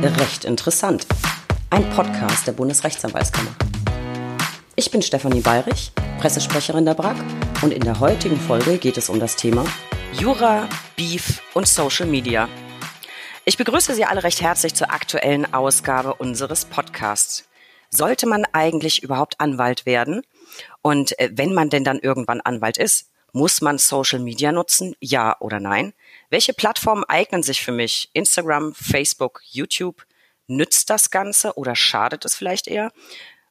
Recht interessant. Ein Podcast der Bundesrechtsanwaltskammer. Ich bin Stefanie Bayrich, Pressesprecherin der BRAG und in der heutigen Folge geht es um das Thema Jura, Beef und Social Media. Ich begrüße Sie alle recht herzlich zur aktuellen Ausgabe unseres Podcasts. Sollte man eigentlich überhaupt Anwalt werden? Und äh, wenn man denn dann irgendwann Anwalt ist, muss man Social Media nutzen? Ja oder nein? Welche Plattformen eignen sich für mich? Instagram, Facebook, YouTube? Nützt das Ganze oder schadet es vielleicht eher?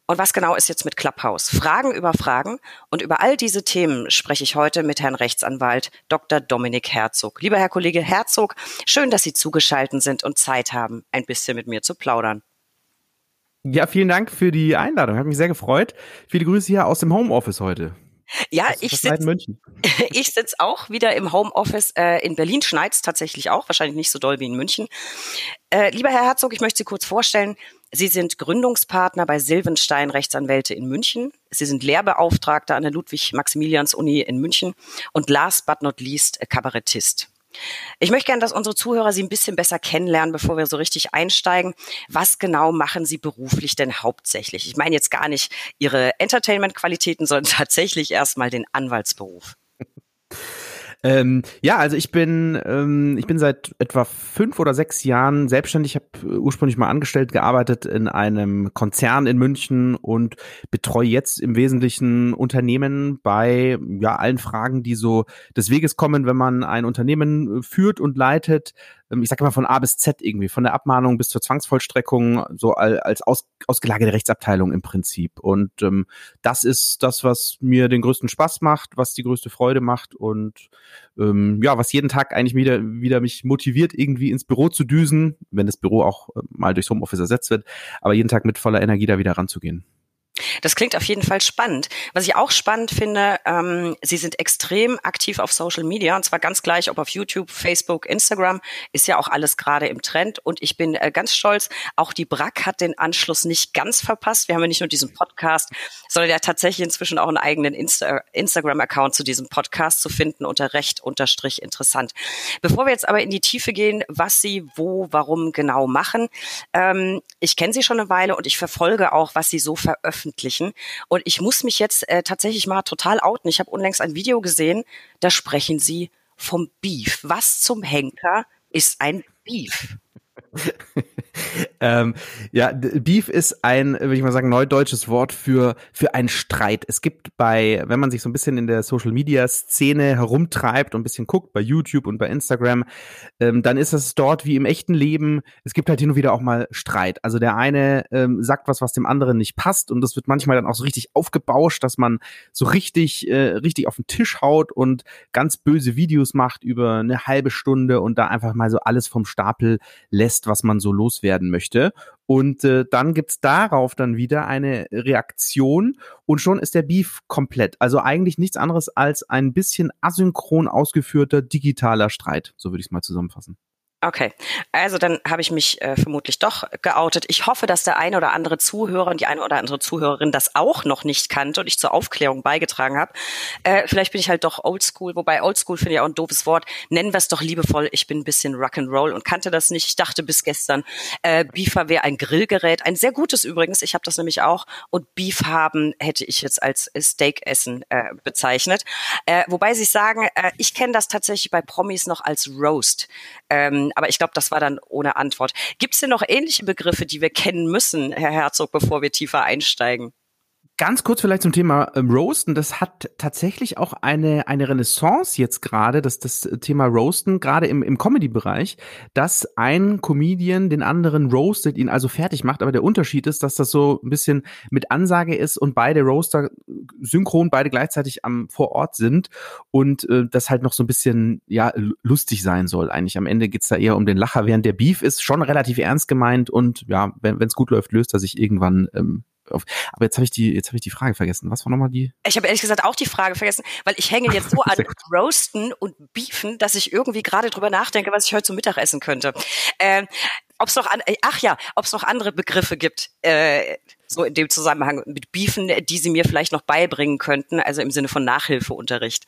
Und was genau ist jetzt mit Clubhouse? Fragen über Fragen. Und über all diese Themen spreche ich heute mit Herrn Rechtsanwalt Dr. Dominik Herzog. Lieber Herr Kollege Herzog, schön, dass Sie zugeschaltet sind und Zeit haben, ein bisschen mit mir zu plaudern. Ja, vielen Dank für die Einladung. Hat mich sehr gefreut. Viele Grüße hier aus dem Homeoffice heute. Ja, ich sitze ich sitz auch wieder im Homeoffice. Äh, in Berlin schneit's tatsächlich auch, wahrscheinlich nicht so doll wie in München. Äh, lieber Herr Herzog, ich möchte Sie kurz vorstellen. Sie sind Gründungspartner bei Silvenstein Rechtsanwälte in München. Sie sind Lehrbeauftragter an der Ludwig-Maximilians-Uni in München und last but not least Kabarettist. Ich möchte gerne, dass unsere Zuhörer Sie ein bisschen besser kennenlernen, bevor wir so richtig einsteigen. Was genau machen Sie beruflich denn hauptsächlich? Ich meine jetzt gar nicht Ihre Entertainment-Qualitäten, sondern tatsächlich erstmal den Anwaltsberuf. Ähm, ja, also ich bin ähm, ich bin seit etwa fünf oder sechs Jahren selbstständig. Ich habe ursprünglich mal angestellt gearbeitet in einem Konzern in München und betreue jetzt im Wesentlichen Unternehmen bei ja allen Fragen, die so des Weges kommen, wenn man ein Unternehmen führt und leitet. Ähm, ich sage immer von A bis Z irgendwie, von der Abmahnung bis zur Zwangsvollstreckung, so als aus, ausgelagerte Rechtsabteilung im Prinzip. Und ähm, das ist das, was mir den größten Spaß macht, was die größte Freude macht und ähm, ja, was jeden Tag eigentlich wieder, wieder mich motiviert, irgendwie ins Büro zu düsen, wenn das Büro auch äh, mal durchs Homeoffice ersetzt wird, aber jeden Tag mit voller Energie da wieder ranzugehen. Das klingt auf jeden Fall spannend. Was ich auch spannend finde, ähm, Sie sind extrem aktiv auf Social Media und zwar ganz gleich, ob auf YouTube, Facebook, Instagram, ist ja auch alles gerade im Trend. Und ich bin äh, ganz stolz, auch die BRAC hat den Anschluss nicht ganz verpasst. Wir haben ja nicht nur diesen Podcast, sondern ja tatsächlich inzwischen auch einen eigenen Insta Instagram-Account zu diesem Podcast zu finden unter recht unterstrich interessant. Bevor wir jetzt aber in die Tiefe gehen, was Sie wo, warum genau machen, ähm, ich kenne Sie schon eine Weile und ich verfolge auch, was Sie so veröffentlichen veröffentlichen. Und ich muss mich jetzt äh, tatsächlich mal total outen. Ich habe unlängst ein Video gesehen, da sprechen sie vom Beef. Was zum Henker ist ein Beef? ähm, ja, Beef ist ein, würde ich mal sagen, neudeutsches Wort für, für einen Streit. Es gibt bei, wenn man sich so ein bisschen in der Social Media Szene herumtreibt und ein bisschen guckt, bei YouTube und bei Instagram, ähm, dann ist es dort wie im echten Leben. Es gibt halt hin und wieder auch mal Streit. Also der eine ähm, sagt was, was dem anderen nicht passt und das wird manchmal dann auch so richtig aufgebauscht, dass man so richtig, äh, richtig auf den Tisch haut und ganz böse Videos macht über eine halbe Stunde und da einfach mal so alles vom Stapel lässt, was man so loswerden werden möchte. Und äh, dann gibt's darauf dann wieder eine Reaktion und schon ist der Beef komplett. Also eigentlich nichts anderes als ein bisschen asynchron ausgeführter digitaler Streit. So würde ich es mal zusammenfassen. Okay, also dann habe ich mich äh, vermutlich doch geoutet. Ich hoffe, dass der eine oder andere Zuhörer und die eine oder andere Zuhörerin das auch noch nicht kannte und ich zur Aufklärung beigetragen habe. Äh, vielleicht bin ich halt doch oldschool, wobei oldschool finde ich auch ein doofes Wort. Nennen wir es doch liebevoll, ich bin ein bisschen Rock'n'Roll und kannte das nicht. Ich dachte bis gestern, äh, Beefer wäre ein Grillgerät, ein sehr gutes übrigens, ich habe das nämlich auch. Und Beef haben hätte ich jetzt als Steakessen äh, bezeichnet. Äh, wobei sie sagen, äh, ich kenne das tatsächlich bei Promis noch als Roast. Ähm, aber ich glaube, das war dann ohne Antwort. Gibt es denn noch ähnliche Begriffe, die wir kennen müssen, Herr Herzog, bevor wir tiefer einsteigen? Ganz kurz vielleicht zum Thema ähm, Roasten. Das hat tatsächlich auch eine, eine Renaissance jetzt gerade, dass das Thema Roasten, gerade im, im Comedy-Bereich, dass ein Comedian den anderen roastet, ihn also fertig macht. Aber der Unterschied ist, dass das so ein bisschen mit Ansage ist und beide Roaster synchron, beide gleichzeitig am vor Ort sind und äh, das halt noch so ein bisschen ja lustig sein soll. Eigentlich am Ende geht's da eher um den Lacher, während der Beef ist schon relativ ernst gemeint und ja, wenn es gut läuft, löst er sich irgendwann ähm, auf. Aber jetzt habe ich die, jetzt habe ich die Frage vergessen. Was war nochmal die? Ich habe ehrlich gesagt auch die Frage vergessen, weil ich hänge jetzt so an Roasten und Beefen, dass ich irgendwie gerade drüber nachdenke, was ich heute zum Mittag essen könnte. Ähm, ob es noch an, ach ja, ob es noch andere Begriffe gibt, äh, so in dem Zusammenhang mit Beefen, die Sie mir vielleicht noch beibringen könnten, also im Sinne von Nachhilfeunterricht.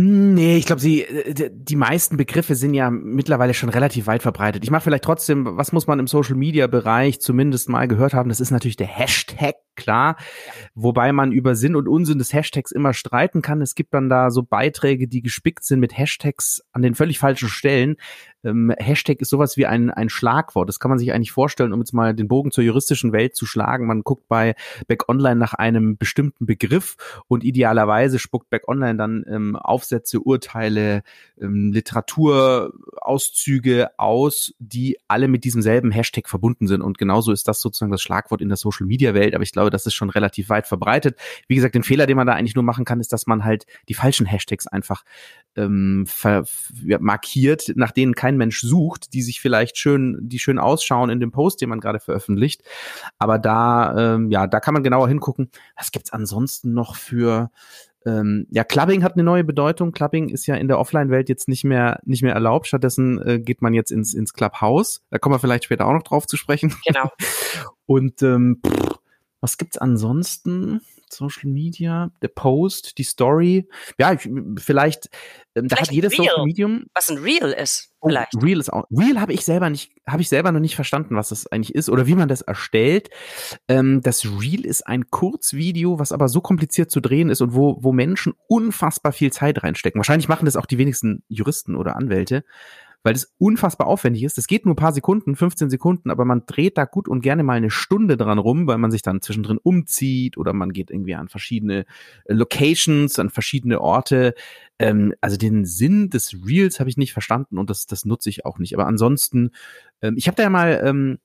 Nee, ich glaube, sie äh, die meisten Begriffe sind ja mittlerweile schon relativ weit verbreitet. Ich mache vielleicht trotzdem, was muss man im Social Media Bereich zumindest mal gehört haben, das ist natürlich der Hashtag, klar, wobei man über Sinn und Unsinn des Hashtags immer streiten kann. Es gibt dann da so Beiträge, die gespickt sind mit Hashtags an den völlig falschen Stellen. Ähm, Hashtag ist sowas wie ein, ein Schlagwort. Das kann man sich eigentlich vorstellen, um jetzt mal den Bogen zur juristischen Welt zu schlagen. Man guckt bei Back Online nach einem bestimmten Begriff und idealerweise spuckt Back Online dann ähm, Aufsätze, Urteile, ähm, Literaturauszüge aus, die alle mit diesem selben Hashtag verbunden sind. Und genauso ist das sozusagen das Schlagwort in der Social Media Welt. Aber ich glaube, das ist schon relativ weit verbreitet. Wie gesagt, den Fehler, den man da eigentlich nur machen kann, ist, dass man halt die falschen Hashtags einfach ähm, markiert, nach denen kein Mensch sucht, die sich vielleicht schön, die schön ausschauen in dem Post, den man gerade veröffentlicht. Aber da, ähm, ja, da kann man genauer hingucken. Was gibt's ansonsten noch für ähm, ja, Clubbing hat eine neue Bedeutung. Clubbing ist ja in der Offline-Welt jetzt nicht mehr nicht mehr erlaubt. Stattdessen äh, geht man jetzt ins ins Clubhouse. Da kommen wir vielleicht später auch noch drauf zu sprechen. Genau. Und ähm, pff, was gibt's ansonsten? Social Media, der Post, die Story. Ja, ich, vielleicht, ähm, da hat jedes Real. Social Medium. Was ein Real ist, oh, vielleicht. Oh, Real ist auch. Real habe ich selber nicht, habe ich selber noch nicht verstanden, was das eigentlich ist oder wie man das erstellt. Ähm, das Real ist ein Kurzvideo, was aber so kompliziert zu drehen ist und wo, wo Menschen unfassbar viel Zeit reinstecken. Wahrscheinlich machen das auch die wenigsten Juristen oder Anwälte weil es unfassbar aufwendig ist. Es geht nur ein paar Sekunden, 15 Sekunden, aber man dreht da gut und gerne mal eine Stunde dran rum, weil man sich dann zwischendrin umzieht oder man geht irgendwie an verschiedene äh, Locations, an verschiedene Orte. Ähm, also den Sinn des Reels habe ich nicht verstanden und das, das nutze ich auch nicht. Aber ansonsten, ähm, ich habe da ja mal ähm,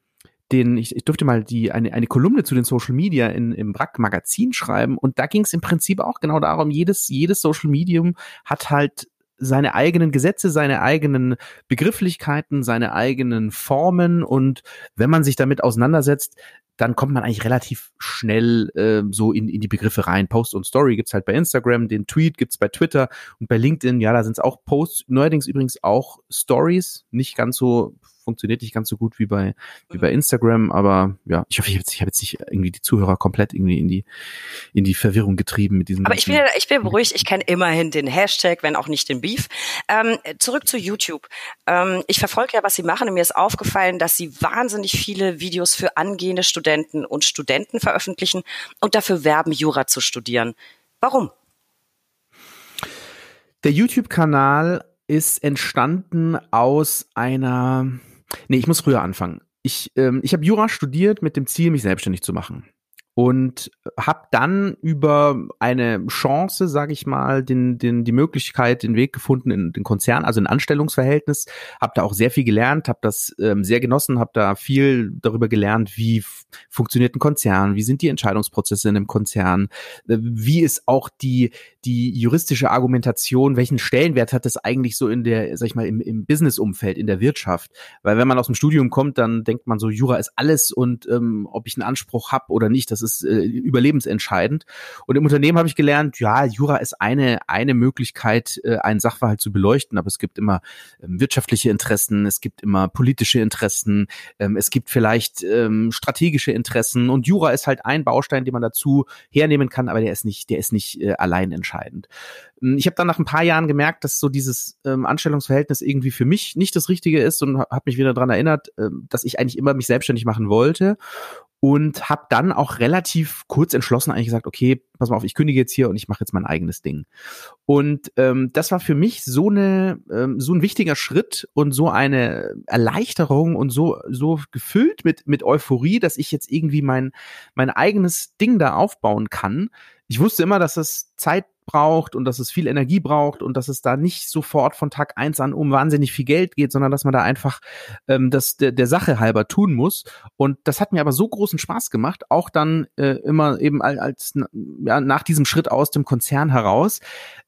den, ich, ich durfte mal die eine, eine Kolumne zu den Social Media in, im Brack Magazin schreiben und da ging es im Prinzip auch genau darum, jedes, jedes Social Medium hat halt seine eigenen Gesetze, seine eigenen Begrifflichkeiten, seine eigenen Formen. Und wenn man sich damit auseinandersetzt, dann kommt man eigentlich relativ schnell äh, so in, in die Begriffe rein. Post und Story gibt's halt bei Instagram, den Tweet gibt's bei Twitter und bei LinkedIn, ja, da sind's auch Posts, neuerdings übrigens auch Stories, nicht ganz so funktioniert nicht ganz so gut wie bei, wie bei mhm. Instagram, aber ja, ich hoffe, ich habe jetzt, hab jetzt nicht irgendwie die Zuhörer komplett irgendwie in die, in die Verwirrung getrieben mit diesem. Aber ich bin, ich bin beruhigt, ich kenne immerhin den Hashtag, wenn auch nicht den Beef. Ähm, zurück zu YouTube. Ähm, ich verfolge ja, was Sie machen und mir ist aufgefallen, dass Sie wahnsinnig viele Videos für angehende Studenten und Studenten veröffentlichen und dafür werben, Jura zu studieren. Warum? Der YouTube-Kanal ist entstanden aus einer Nee, ich muss früher anfangen. Ich, ähm, ich habe Jura studiert mit dem Ziel, mich selbstständig zu machen und habe dann über eine Chance, sage ich mal, den, den, die Möglichkeit, den Weg gefunden in den Konzern, also ein Anstellungsverhältnis, habe da auch sehr viel gelernt, habe das ähm, sehr genossen, habe da viel darüber gelernt, wie funktioniert ein Konzern, wie sind die Entscheidungsprozesse in einem Konzern, äh, wie ist auch die die juristische Argumentation, welchen Stellenwert hat das eigentlich so in der, sag ich mal, im, im Business-Umfeld, in der Wirtschaft? Weil wenn man aus dem Studium kommt, dann denkt man so, Jura ist alles und ähm, ob ich einen Anspruch habe oder nicht, das ist äh, überlebensentscheidend. Und im Unternehmen habe ich gelernt, ja, Jura ist eine, eine Möglichkeit, äh, einen Sachverhalt zu beleuchten, aber es gibt immer ähm, wirtschaftliche Interessen, es gibt immer politische Interessen, ähm, es gibt vielleicht ähm, strategische Interessen und Jura ist halt ein Baustein, den man dazu hernehmen kann, aber der ist nicht, der ist nicht äh, allein entscheidend. Hm, ich habe dann nach ein paar Jahren gemerkt, dass so dieses ähm, Anstellungsverhältnis irgendwie für mich nicht das Richtige ist und habe mich wieder daran erinnert, ähm, dass ich eigentlich immer mich selbstständig machen wollte und habe dann auch relativ kurz entschlossen eigentlich gesagt, okay, pass mal auf, ich kündige jetzt hier und ich mache jetzt mein eigenes Ding. Und ähm, das war für mich so eine ähm, so ein wichtiger Schritt und so eine Erleichterung und so so gefüllt mit mit Euphorie, dass ich jetzt irgendwie mein mein eigenes Ding da aufbauen kann. Ich wusste immer, dass es Zeit braucht und dass es viel Energie braucht und dass es da nicht sofort von Tag eins an um wahnsinnig viel Geld geht, sondern dass man da einfach ähm, das der, der Sache halber tun muss. Und das hat mir aber so großen Spaß gemacht, auch dann äh, immer eben als ja, nach diesem Schritt aus dem Konzern heraus,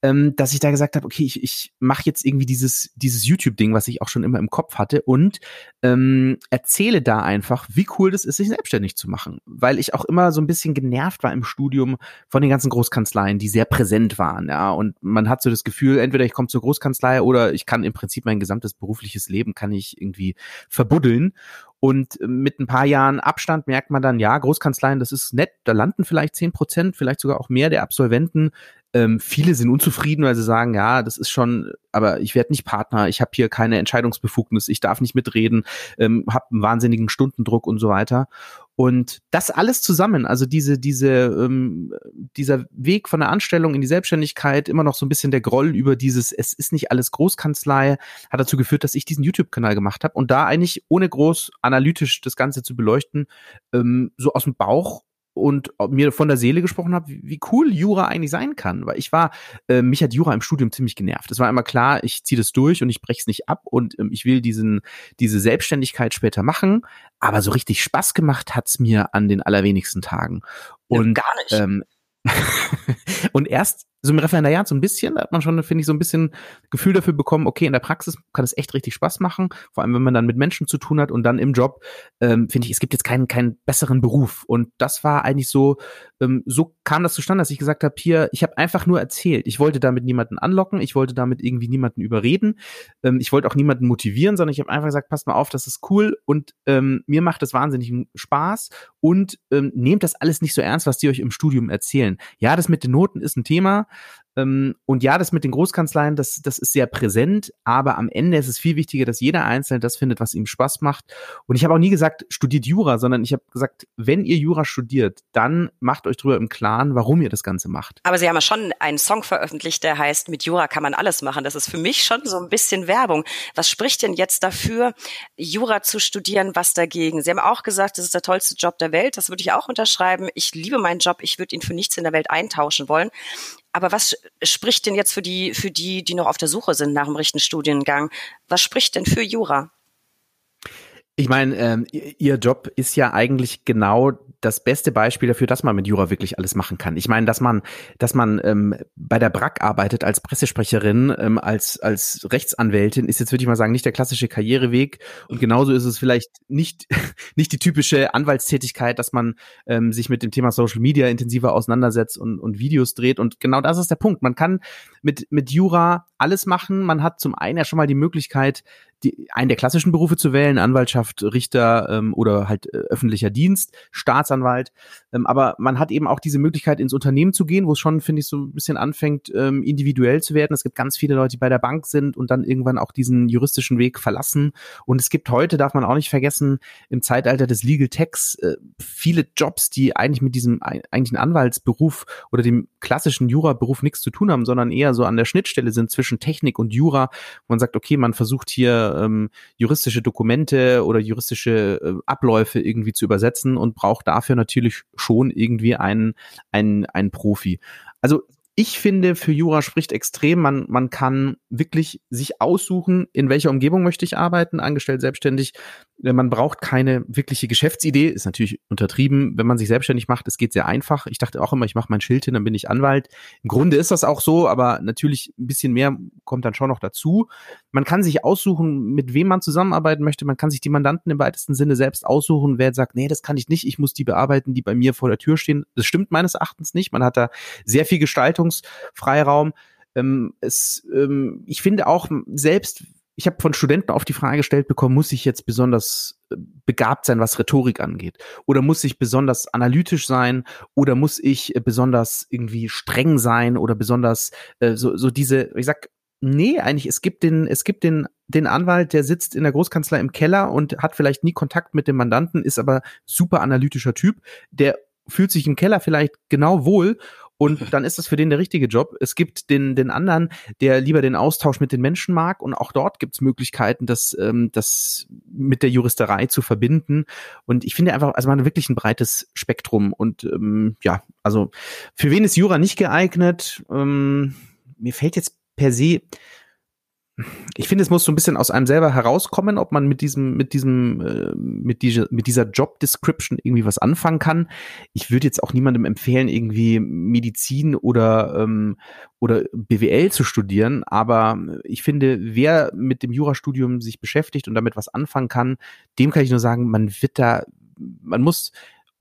ähm, dass ich da gesagt habe, okay, ich, ich mache jetzt irgendwie dieses dieses YouTube-Ding, was ich auch schon immer im Kopf hatte und ähm, erzähle da einfach, wie cool das ist, sich selbstständig zu machen, weil ich auch immer so ein bisschen genervt war im Studium von den ganzen Großkanzleien, die sehr präsent präsent waren, ja. Und man hat so das Gefühl, entweder ich komme zur Großkanzlei oder ich kann im Prinzip mein gesamtes berufliches Leben kann ich irgendwie verbuddeln. Und mit ein paar Jahren Abstand merkt man dann, ja, Großkanzleien, das ist nett, da landen vielleicht zehn Prozent, vielleicht sogar auch mehr der Absolventen Ähm, viele sind unzufrieden, weil sie sagen, ja, das ist schon, aber ich werde nicht Partner, ich habe hier keine Entscheidungsbefugnis, ich darf nicht mitreden, ähm, habe einen wahnsinnigen Stundendruck und so weiter. Und das alles zusammen, also diese, diese, ähm, dieser Weg von der Anstellung in die Selbstständigkeit, immer noch so ein bisschen der Groll über dieses, es ist nicht alles Großkanzlei, hat dazu geführt, dass ich diesen YouTube-Kanal gemacht habe und da eigentlich ohne groß analytisch das Ganze zu beleuchten, ähm, so aus dem Bauch und mir von der Seele gesprochen habe, wie cool Jura eigentlich sein kann. Weil ich war, äh, mich hat Jura im Studium ziemlich genervt. Es war immer klar, ich ziehe das durch und ich breche es nicht ab und ähm, ich will diesen, diese Selbstständigkeit später machen. Aber so richtig Spaß gemacht hat's mir an den allerwenigsten Tagen. Und ja, gar nicht. Ähm, und erst so im Referendariat so ein bisschen, da hat man schon, finde ich, so ein bisschen Gefühl dafür bekommen, okay, in der Praxis kann es echt richtig Spaß machen, vor allem wenn man dann mit Menschen zu tun hat und dann im Job, ähm, finde ich, es gibt jetzt keinen, keinen besseren Beruf. Und das war eigentlich so, ähm, so kam das zustande, dass ich gesagt habe, hier, ich habe einfach nur erzählt. Ich wollte damit niemanden anlocken, ich wollte damit irgendwie niemanden überreden, ähm, ich wollte auch niemanden motivieren, sondern ich habe einfach gesagt, passt mal auf, das ist cool und ähm, mir macht das wahnsinnig Spaß und ähm, nehmt das alles nicht so ernst, was die euch im Studium erzählen. Ja, das mit den Noten ist ein Thema, und ja, das mit den Großkanzleien, das, das ist sehr präsent, aber am Ende ist es viel wichtiger, dass jeder Einzelne das findet, was ihm Spaß macht. Und ich habe auch nie gesagt, studiert Jura, sondern ich habe gesagt, wenn ihr Jura studiert, dann macht euch darüber im Klaren, warum ihr das Ganze macht. Aber Sie haben ja schon einen Song veröffentlicht, der heißt, mit Jura kann man alles machen. Das ist für mich schon so ein bisschen Werbung. Was spricht denn jetzt dafür, Jura zu studieren? Was dagegen? Sie haben auch gesagt, das ist der tollste Job der Welt. Das würde ich auch unterschreiben. Ich liebe meinen Job. Ich würde ihn für nichts in der Welt eintauschen wollen. Aber was spricht denn jetzt für die, für die, die noch auf der Suche sind nach dem richtigen Studiengang? Was spricht denn für Jura? Ich meine, ähm, ihr Job ist ja eigentlich genau das beste Beispiel dafür, dass man mit Jura wirklich alles machen kann. Ich meine, dass man, dass man ähm, bei der BRAC arbeitet als Pressesprecherin, ähm, als als Rechtsanwältin, ist jetzt würde ich mal sagen nicht der klassische Karriereweg. Und genauso ist es vielleicht nicht nicht die typische Anwaltstätigkeit, dass man ähm, sich mit dem Thema Social Media intensiver auseinandersetzt und und Videos dreht. Und genau das ist der Punkt. Man kann mit mit Jura alles machen. Man hat zum einen ja schon mal die Möglichkeit, die, einen der klassischen Berufe zu wählen, Anwaltschaft, Richter ähm, oder halt äh, öffentlicher Dienst, Staatsanwalt. Ähm, aber man hat eben auch diese Möglichkeit, ins Unternehmen zu gehen, wo es schon, finde ich, so ein bisschen anfängt, ähm, individuell zu werden. Es gibt ganz viele Leute, die bei der Bank sind und dann irgendwann auch diesen juristischen Weg verlassen. Und es gibt heute, darf man auch nicht vergessen, im Zeitalter des Legal Techs äh, viele Jobs, die eigentlich mit diesem eigentlichen Anwaltsberuf oder dem klassischen Juraberuf nichts zu tun haben, sondern eher so an der Schnittstelle sind zwischen Technik und Jura. Wo man sagt, okay, man versucht hier ähm, juristische Dokumente oder juristische äh, Abläufe irgendwie zu übersetzen und braucht dafür natürlich schon irgendwie einen, einen, einen Profi. Also ich finde, für Jura spricht extrem, man, man kann wirklich sich aussuchen, in welcher Umgebung möchte ich arbeiten, angestellt, selbstständig. Man braucht keine wirkliche Geschäftsidee, ist natürlich untertrieben, wenn man sich selbstständig macht, es geht sehr einfach. Ich dachte auch immer, ich mache mein Schild hin, dann bin ich Anwalt. Im Grunde ist das auch so, aber natürlich ein bisschen mehr kommt dann schon noch dazu. Man kann sich aussuchen, mit wem man zusammenarbeiten möchte. Man kann sich die Mandanten im weitesten Sinne selbst aussuchen. Wer sagt, nee, das kann ich nicht, ich muss die bearbeiten, die bei mir vor der Tür stehen. Das stimmt meines Erachtens nicht. Man hat da sehr viel Gestaltungsfreiraum. Ähm, es, ähm, ich finde auch selbst, ich habe von Studenten auf die Frage gestellt bekommen, muss ich jetzt besonders äh, begabt sein, was Rhetorik angeht? Oder muss ich besonders analytisch sein? Oder muss ich äh, besonders irgendwie streng sein? Oder besonders äh, so, so diese, ich sag, nee, eigentlich, es gibt den, es gibt den, den Anwalt, der sitzt in der Großkanzlei im Keller und hat vielleicht nie Kontakt mit dem Mandanten, ist aber super analytischer Typ, der fühlt sich im Keller vielleicht genau wohl und dann ist das für den der richtige Job. Es gibt den, den anderen, der lieber den Austausch mit den Menschen mag und auch dort gibt es Möglichkeiten, das, ähm, das mit der Juristerei zu verbinden. Und ich finde einfach, also man hat wirklich ein breites Spektrum und ähm, ja, also für wen ist Jura nicht geeignet? Ähm, mir fällt jetzt per se ich finde, es muss so ein bisschen aus einem selber herauskommen, ob man mit diesem, mit diesem, äh, mit dieser, mit dieser Job Description irgendwie was anfangen kann. Ich würde jetzt auch niemandem empfehlen, irgendwie Medizin oder ähm, oder BWL zu studieren, aber ich finde, wer mit dem Jurastudium sich beschäftigt und damit was anfangen kann, dem kann ich nur sagen, man wird da, man muss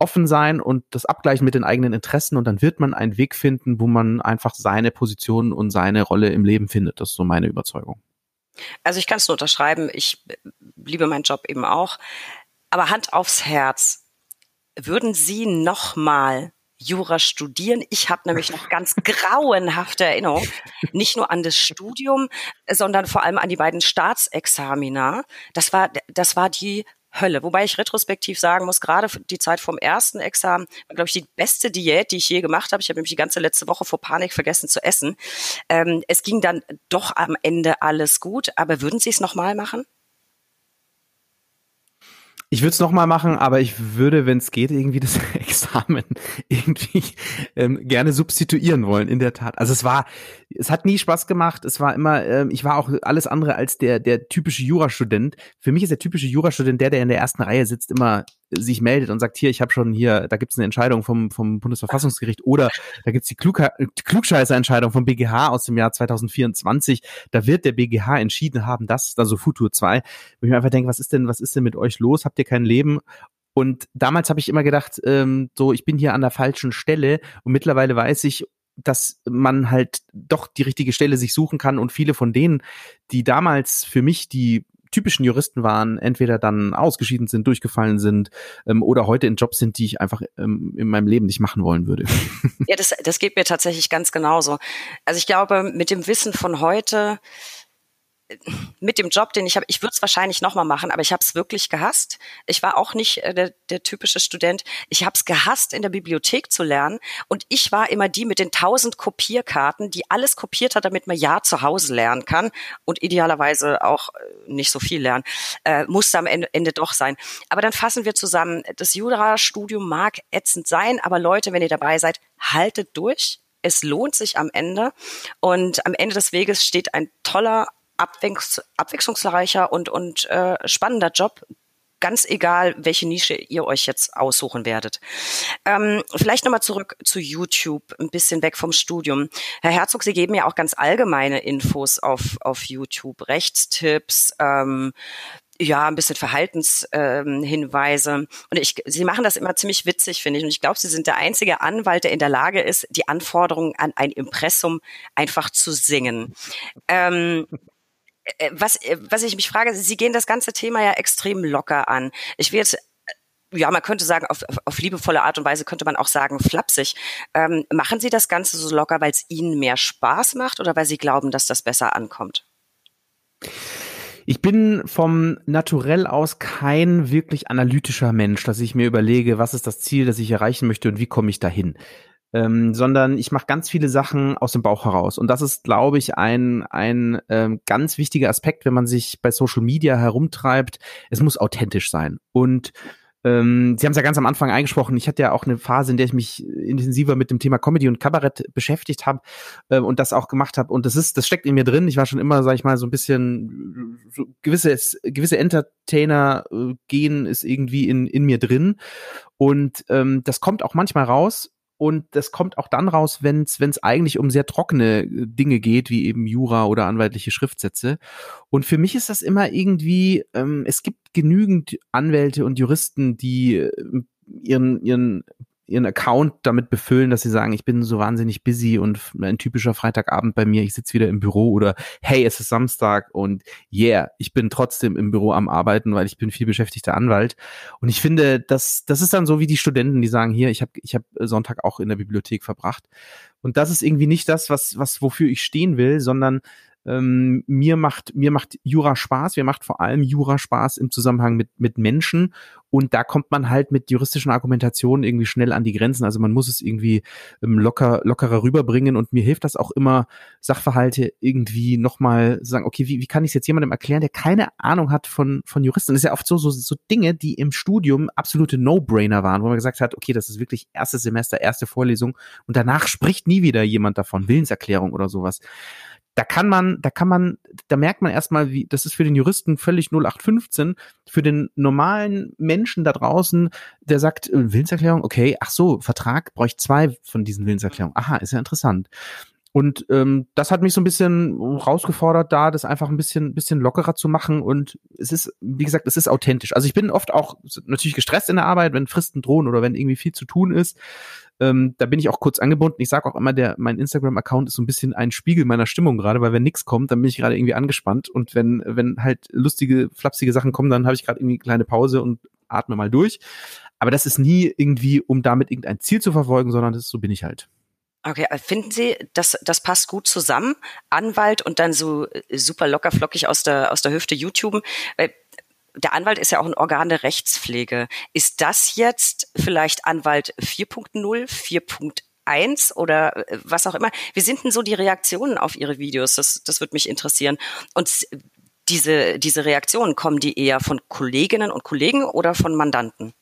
offen sein und das abgleichen mit den eigenen Interessen und dann wird man einen Weg finden, wo man einfach seine Position und seine Rolle im Leben findet. Das ist so meine Überzeugung. Also ich kann es nur unterschreiben. Ich liebe meinen Job eben auch. Aber Hand aufs Herz. Würden Sie nochmal Jura studieren. Ich habe nämlich noch ganz grauenhafte Erinnerungen, nicht nur an das Studium, sondern vor allem an die beiden Staatsexamina. Das war, das war die Hölle. Wobei ich retrospektiv sagen muss, gerade die Zeit vom ersten Examen war, glaube ich, die beste Diät, die ich je gemacht habe. Ich habe nämlich die ganze letzte Woche vor Panik vergessen zu essen. Ähm, es ging dann doch am Ende alles gut. Aber würden Sie es nochmal machen? Ich würde es nochmal machen, aber ich würde, wenn es geht, irgendwie das Examen irgendwie ähm, gerne substituieren wollen, in der Tat. Also es war, es hat nie Spaß gemacht. Es war immer, ähm, ich war auch alles andere als der, der typische Jurastudent. Für mich ist der typische Jurastudent der, der in der ersten Reihe sitzt, immer sich meldet und sagt, hier, ich habe schon hier, da gibt es eine Entscheidung vom, vom Bundesverfassungsgericht oder da gibt es die Klug Klugscheißer-Entscheidung vom BGH aus dem Jahr 2024. Da wird der BGH entschieden haben, dass, also Futur 2, wo ich mir einfach denke, was ist denn, was ist denn mit euch los? Habt ihr kein Leben? Und damals habe ich immer gedacht, ähm, so, ich bin hier an der falschen Stelle und mittlerweile weiß ich, dass man halt doch die richtige Stelle sich suchen kann und viele von denen, die damals für mich die typischen Juristen waren, entweder dann ausgeschieden sind, durchgefallen sind ähm, oder heute in Jobs sind, die ich einfach ähm, in meinem Leben nicht machen wollen würde. Ja, das, das geht mir tatsächlich ganz genauso. Also ich glaube, mit dem Wissen von heute mit dem Job, den ich habe, ich würde es wahrscheinlich nochmal machen, aber ich habe es wirklich gehasst. Ich war auch nicht äh, der, der typische Student. Ich habe es gehasst, in der Bibliothek zu lernen. Und ich war immer die mit den tausend Kopierkarten, die alles kopiert hat, damit man ja zu Hause lernen kann und idealerweise auch äh, nicht so viel lernen. Äh, musste am Ende, Ende doch sein. Aber dann fassen wir zusammen. Das Jura-Studium mag ätzend sein, aber Leute, wenn ihr dabei seid, haltet durch. Es lohnt sich am Ende. Und am Ende des Weges steht ein toller abwechs abwechslungsreicher und, und äh, spannender Job, ganz egal, welche Nische ihr euch jetzt aussuchen werdet. Ähm, vielleicht nochmal zurück zu YouTube, ein bisschen weg vom Studium. Herr Herzog, Sie geben ja auch ganz allgemeine Infos auf, auf YouTube, Rechtstipps, ähm, ja, ein bisschen Verhaltenshinweise. Ähm, und ich, Sie machen das immer ziemlich witzig, finde ich. Und ich glaube, Sie sind der einzige Anwalt, der in der Lage ist, die Anforderungen an ein Impressum einfach zu singen. Ähm, äh, was, äh, was ich mich frage, Sie gehen das ganze Thema ja extrem locker an. Ich will jetzt äh, ja, man könnte sagen, auf, auf liebevolle Art und Weise könnte man auch sagen, flapsig. Ähm, machen Sie das Ganze so locker, weil es Ihnen mehr Spaß macht oder weil Sie glauben, dass das besser ankommt? Ich bin vom Naturell aus kein wirklich analytischer Mensch, dass ich mir überlege, was ist das Ziel, das ich erreichen möchte und wie komme ich dahin ähm, sondern ich mache ganz viele Sachen aus dem Bauch heraus. Und das ist, glaube ich, ein, ein ähm, ganz wichtiger Aspekt, wenn man sich bei Social Media herumtreibt. Es muss authentisch sein. Und ähm, Sie haben es ja ganz am Anfang eingesprochen. Ich hatte ja auch eine Phase, in der ich mich intensiver mit dem Thema Comedy und Kabarett beschäftigt habe äh, und das auch gemacht habe. Und das ist, das steckt in mir drin. Ich war schon immer, sag ich mal, so ein bisschen so gewisses, gewisse Entertainer äh, gehen ist irgendwie in in mir drin. Und ähm, das kommt auch manchmal raus und das kommt auch dann raus, wenn es eigentlich um sehr trockene äh, Dinge geht, wie eben Jura oder anwaltliche Schriftsätze. Und für mich ist das immer irgendwie, ähm, es gibt genügend Anwälte und Juristen, die äh, ihren, ihren ihren Account damit befüllen, dass sie sagen, ich bin so wahnsinnig busy und ein typischer Freitagabend bei mir, ich sitze wieder im Büro oder hey, es ist Samstag und yeah, ich bin trotzdem im Büro am Arbeiten, weil ich bin viel beschäftigter Anwalt. Und ich finde, das, das ist dann so wie die Studenten, die sagen, hier, ich habe ich hab Sonntag auch in der Bibliothek verbracht. Und das ist irgendwie nicht das, was, was wofür ich stehen will, sondern ähm, mir macht mir macht Jura Spaß. Mir macht vor allem Jura Spaß im Zusammenhang mit mit Menschen und da kommt man halt mit juristischen Argumentationen irgendwie schnell an die Grenzen. Also man muss es irgendwie ähm, locker lockerer rüberbringen und mir hilft das auch immer Sachverhalte irgendwie nochmal sagen. Okay, wie, wie kann ich es jetzt jemandem erklären, der keine Ahnung hat von von Juristen? Das ist ja oft so so so Dinge, die im Studium absolute No-Brainer waren, wo man gesagt hat, okay, das ist wirklich erstes Semester, erste Vorlesung und danach spricht nie wieder jemand davon Willenserklärung oder sowas da kann man, da kann man, da merkt man erstmal, wie, das ist für den Juristen völlig 0815. Für den normalen Menschen da draußen, der sagt, äh, Willenserklärung, okay, ach so, Vertrag, brauche ich zwei von diesen Willenserklärungen. Aha, ist ja interessant. Und ähm, das hat mich so ein bisschen rausgefordert, da das einfach ein bisschen, bisschen lockerer zu machen. Und es ist, wie gesagt, es ist authentisch. Also ich bin oft auch natürlich gestresst in der Arbeit, wenn Fristen drohen oder wenn irgendwie viel zu tun ist. Ähm, da bin ich auch kurz angebunden. Ich sage auch immer, der mein Instagram-Account ist so ein bisschen ein Spiegel meiner Stimmung gerade, weil wenn nichts kommt, dann bin ich gerade irgendwie angespannt. Und wenn, wenn halt lustige, flapsige Sachen kommen, dann habe ich gerade irgendwie eine kleine Pause und atme mal durch. Aber das ist nie irgendwie, um damit irgendein Ziel zu verfolgen, sondern das, so bin ich halt. Okay, äh, finden Sie, das, das passt gut zusammen? Anwalt und dann so äh, super locker flockig aus der, aus der Hüfte YouTube. Weil der Anwalt ist ja auch ein Organ der Rechtspflege. Ist das jetzt vielleicht Anwalt 4.0, 4.1 oder äh, was auch immer? Wie sind denn so die Reaktionen auf Ihre Videos? Das, das würde mich interessieren. Und diese, diese Reaktionen, kommen die eher von Kolleginnen und Kollegen oder von Mandanten?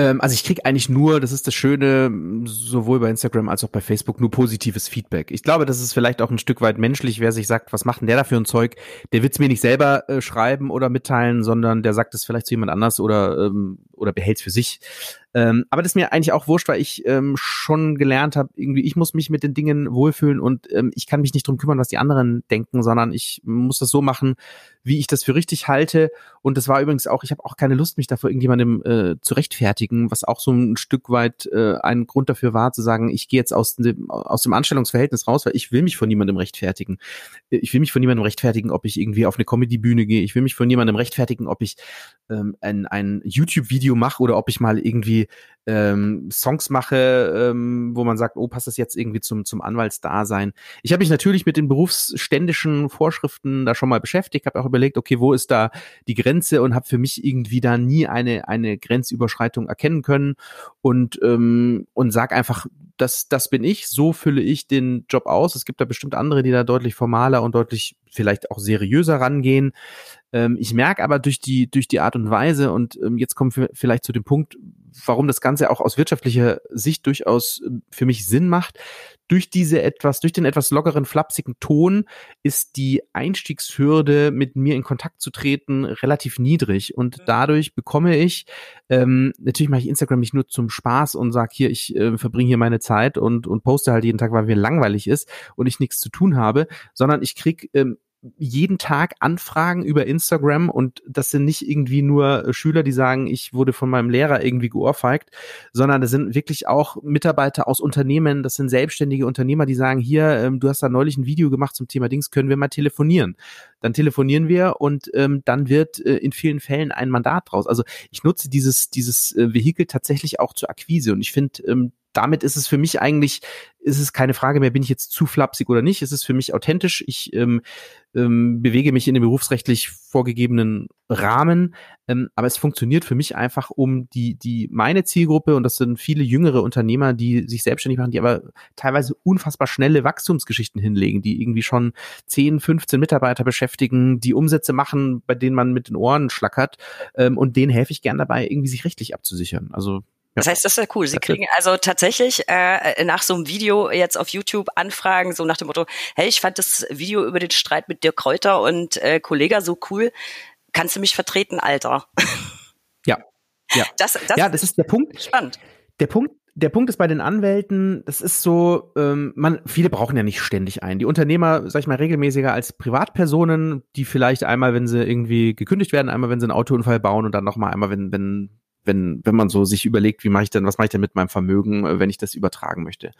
Ähm, also ich kriege eigentlich nur, das ist das Schöne, sowohl bei Instagram als auch bei Facebook, nur positives Feedback. Ich glaube, das ist vielleicht auch ein Stück weit menschlich, wer sich sagt, was macht denn der da für ein Zeug? Der wird es mir nicht selber äh, schreiben oder mitteilen, sondern der sagt es vielleicht zu jemand anders oder, ähm, oder behält es für sich. Ähm, aber das ist mir eigentlich auch wurscht, weil ich ähm, schon gelernt habe, irgendwie, ich muss mich mit den Dingen wohlfühlen und ähm, ich kann mich nicht drum kümmern, was die anderen denken, sondern ich muss das so machen, wie ich das für richtig halte. Und das war übrigens auch, ich habe auch keine Lust, mich dafür irgendjemandem äh, zu rechtfertigen, was auch so ein Stück weit äh, ein Grund dafür war, zu sagen, ich gehe jetzt aus dem, aus dem Anstellungsverhältnis raus, weil ich will mich von niemandem rechtfertigen. Ich will mich von niemandem rechtfertigen, ob ich irgendwie auf eine Comedy-Bühne gehe. Ich will mich von niemandem rechtfertigen, ob ich ähm, ein, ein YouTube-Video mache oder ob ich mal irgendwie ähm, Songs mache, ähm, wo man sagt, oh, passt das jetzt irgendwie zum, zum Anwaltsdasein. Ich habe mich natürlich mit den berufsständischen Vorschriften da schon mal beschäftigt, habe auch überlegt, okay, wo ist da die Grenze und habe für mich irgendwie da nie eine, eine Grenzüberschreitung erkennen können und, ähm, und sag einfach, das, das bin ich, so fülle ich den Job aus. Es gibt da bestimmt andere, die da deutlich formaler und deutlich vielleicht auch seriöser rangehen. Ähm, ich merke aber durch die, durch die Art und Weise, und ähm, jetzt kommen wir vielleicht zu dem Punkt, warum das Ganze auch aus wirtschaftlicher Sicht durchaus äh, für mich Sinn macht. Durch diese etwas, durch den etwas lockeren, flapsigen Ton ist die Einstiegshürde, mit mir in Kontakt zu treten, relativ niedrig. Und dadurch bekomme ich, ähm, natürlich mache ich Instagram nicht nur zum Spaß und sage hier, ich äh, verbringe hier meine Zeit und, und poste halt jeden Tag, weil mir langweilig ist und ich nichts zu tun habe, sondern ich krieg ähm, jeden Tag Anfragen über Instagram und das sind nicht irgendwie nur äh, Schüler, die sagen, ich wurde von meinem Lehrer irgendwie geohrfeigt, sondern das sind wirklich auch Mitarbeiter aus Unternehmen, das sind selbstständige Unternehmer, die sagen, hier, ähm, du hast da neulich ein Video gemacht zum Thema Dings, können wir mal telefonieren. Dann telefonieren wir und ähm, dann wird äh, in vielen Fällen ein Mandat draus. Also ich nutze dieses, dieses äh, Vehikel tatsächlich auch zur Akquise und ich finde, ähm, damit ist es für mich eigentlich, ist es keine Frage mehr, bin ich jetzt zu flapsig oder nicht. Es ist für mich authentisch. Ich ähm, ähm, bewege mich in dem berufsrechtlich vorgegebenen Rahmen, ähm, aber es funktioniert für mich einfach um die, die meine Zielgruppe, und das sind viele jüngere Unternehmer, die sich selbstständig machen, die aber teilweise unfassbar schnelle Wachstumsgeschichten hinlegen, die irgendwie schon 10, 15 Mitarbeiter beschäftigen, die Umsätze machen, bei denen man mit den Ohren schlackert, ähm, und denen helfe ich gern dabei, irgendwie sich rechtlich abzusichern. Also das heißt, das ist ja cool. Sie kriegen also tatsächlich äh, nach so einem Video jetzt auf YouTube Anfragen, so nach dem Motto, hey, ich fand das Video über den Streit mit Dirk Kräuter und äh, Kollega so cool. Kannst du mich vertreten, Alter? Ja. Ja. Das, das, ja, das ist der Punkt. Spannend. Der Punkt, der Punkt ist bei den Anwälten, das ist so, ähm, man, viele brauchen ja nicht ständig einen. Die Unternehmer, sag ich mal, regelmäßiger als Privatpersonen, die vielleicht einmal, wenn sie irgendwie gekündigt werden, einmal, wenn sie einen Autounfall bauen und dann nochmal einmal, wenn, wenn wenn, wenn man so sich überlegt, wie mache ich denn, was mache ich denn mit meinem Vermögen, äh, wenn ich das übertragen möchte.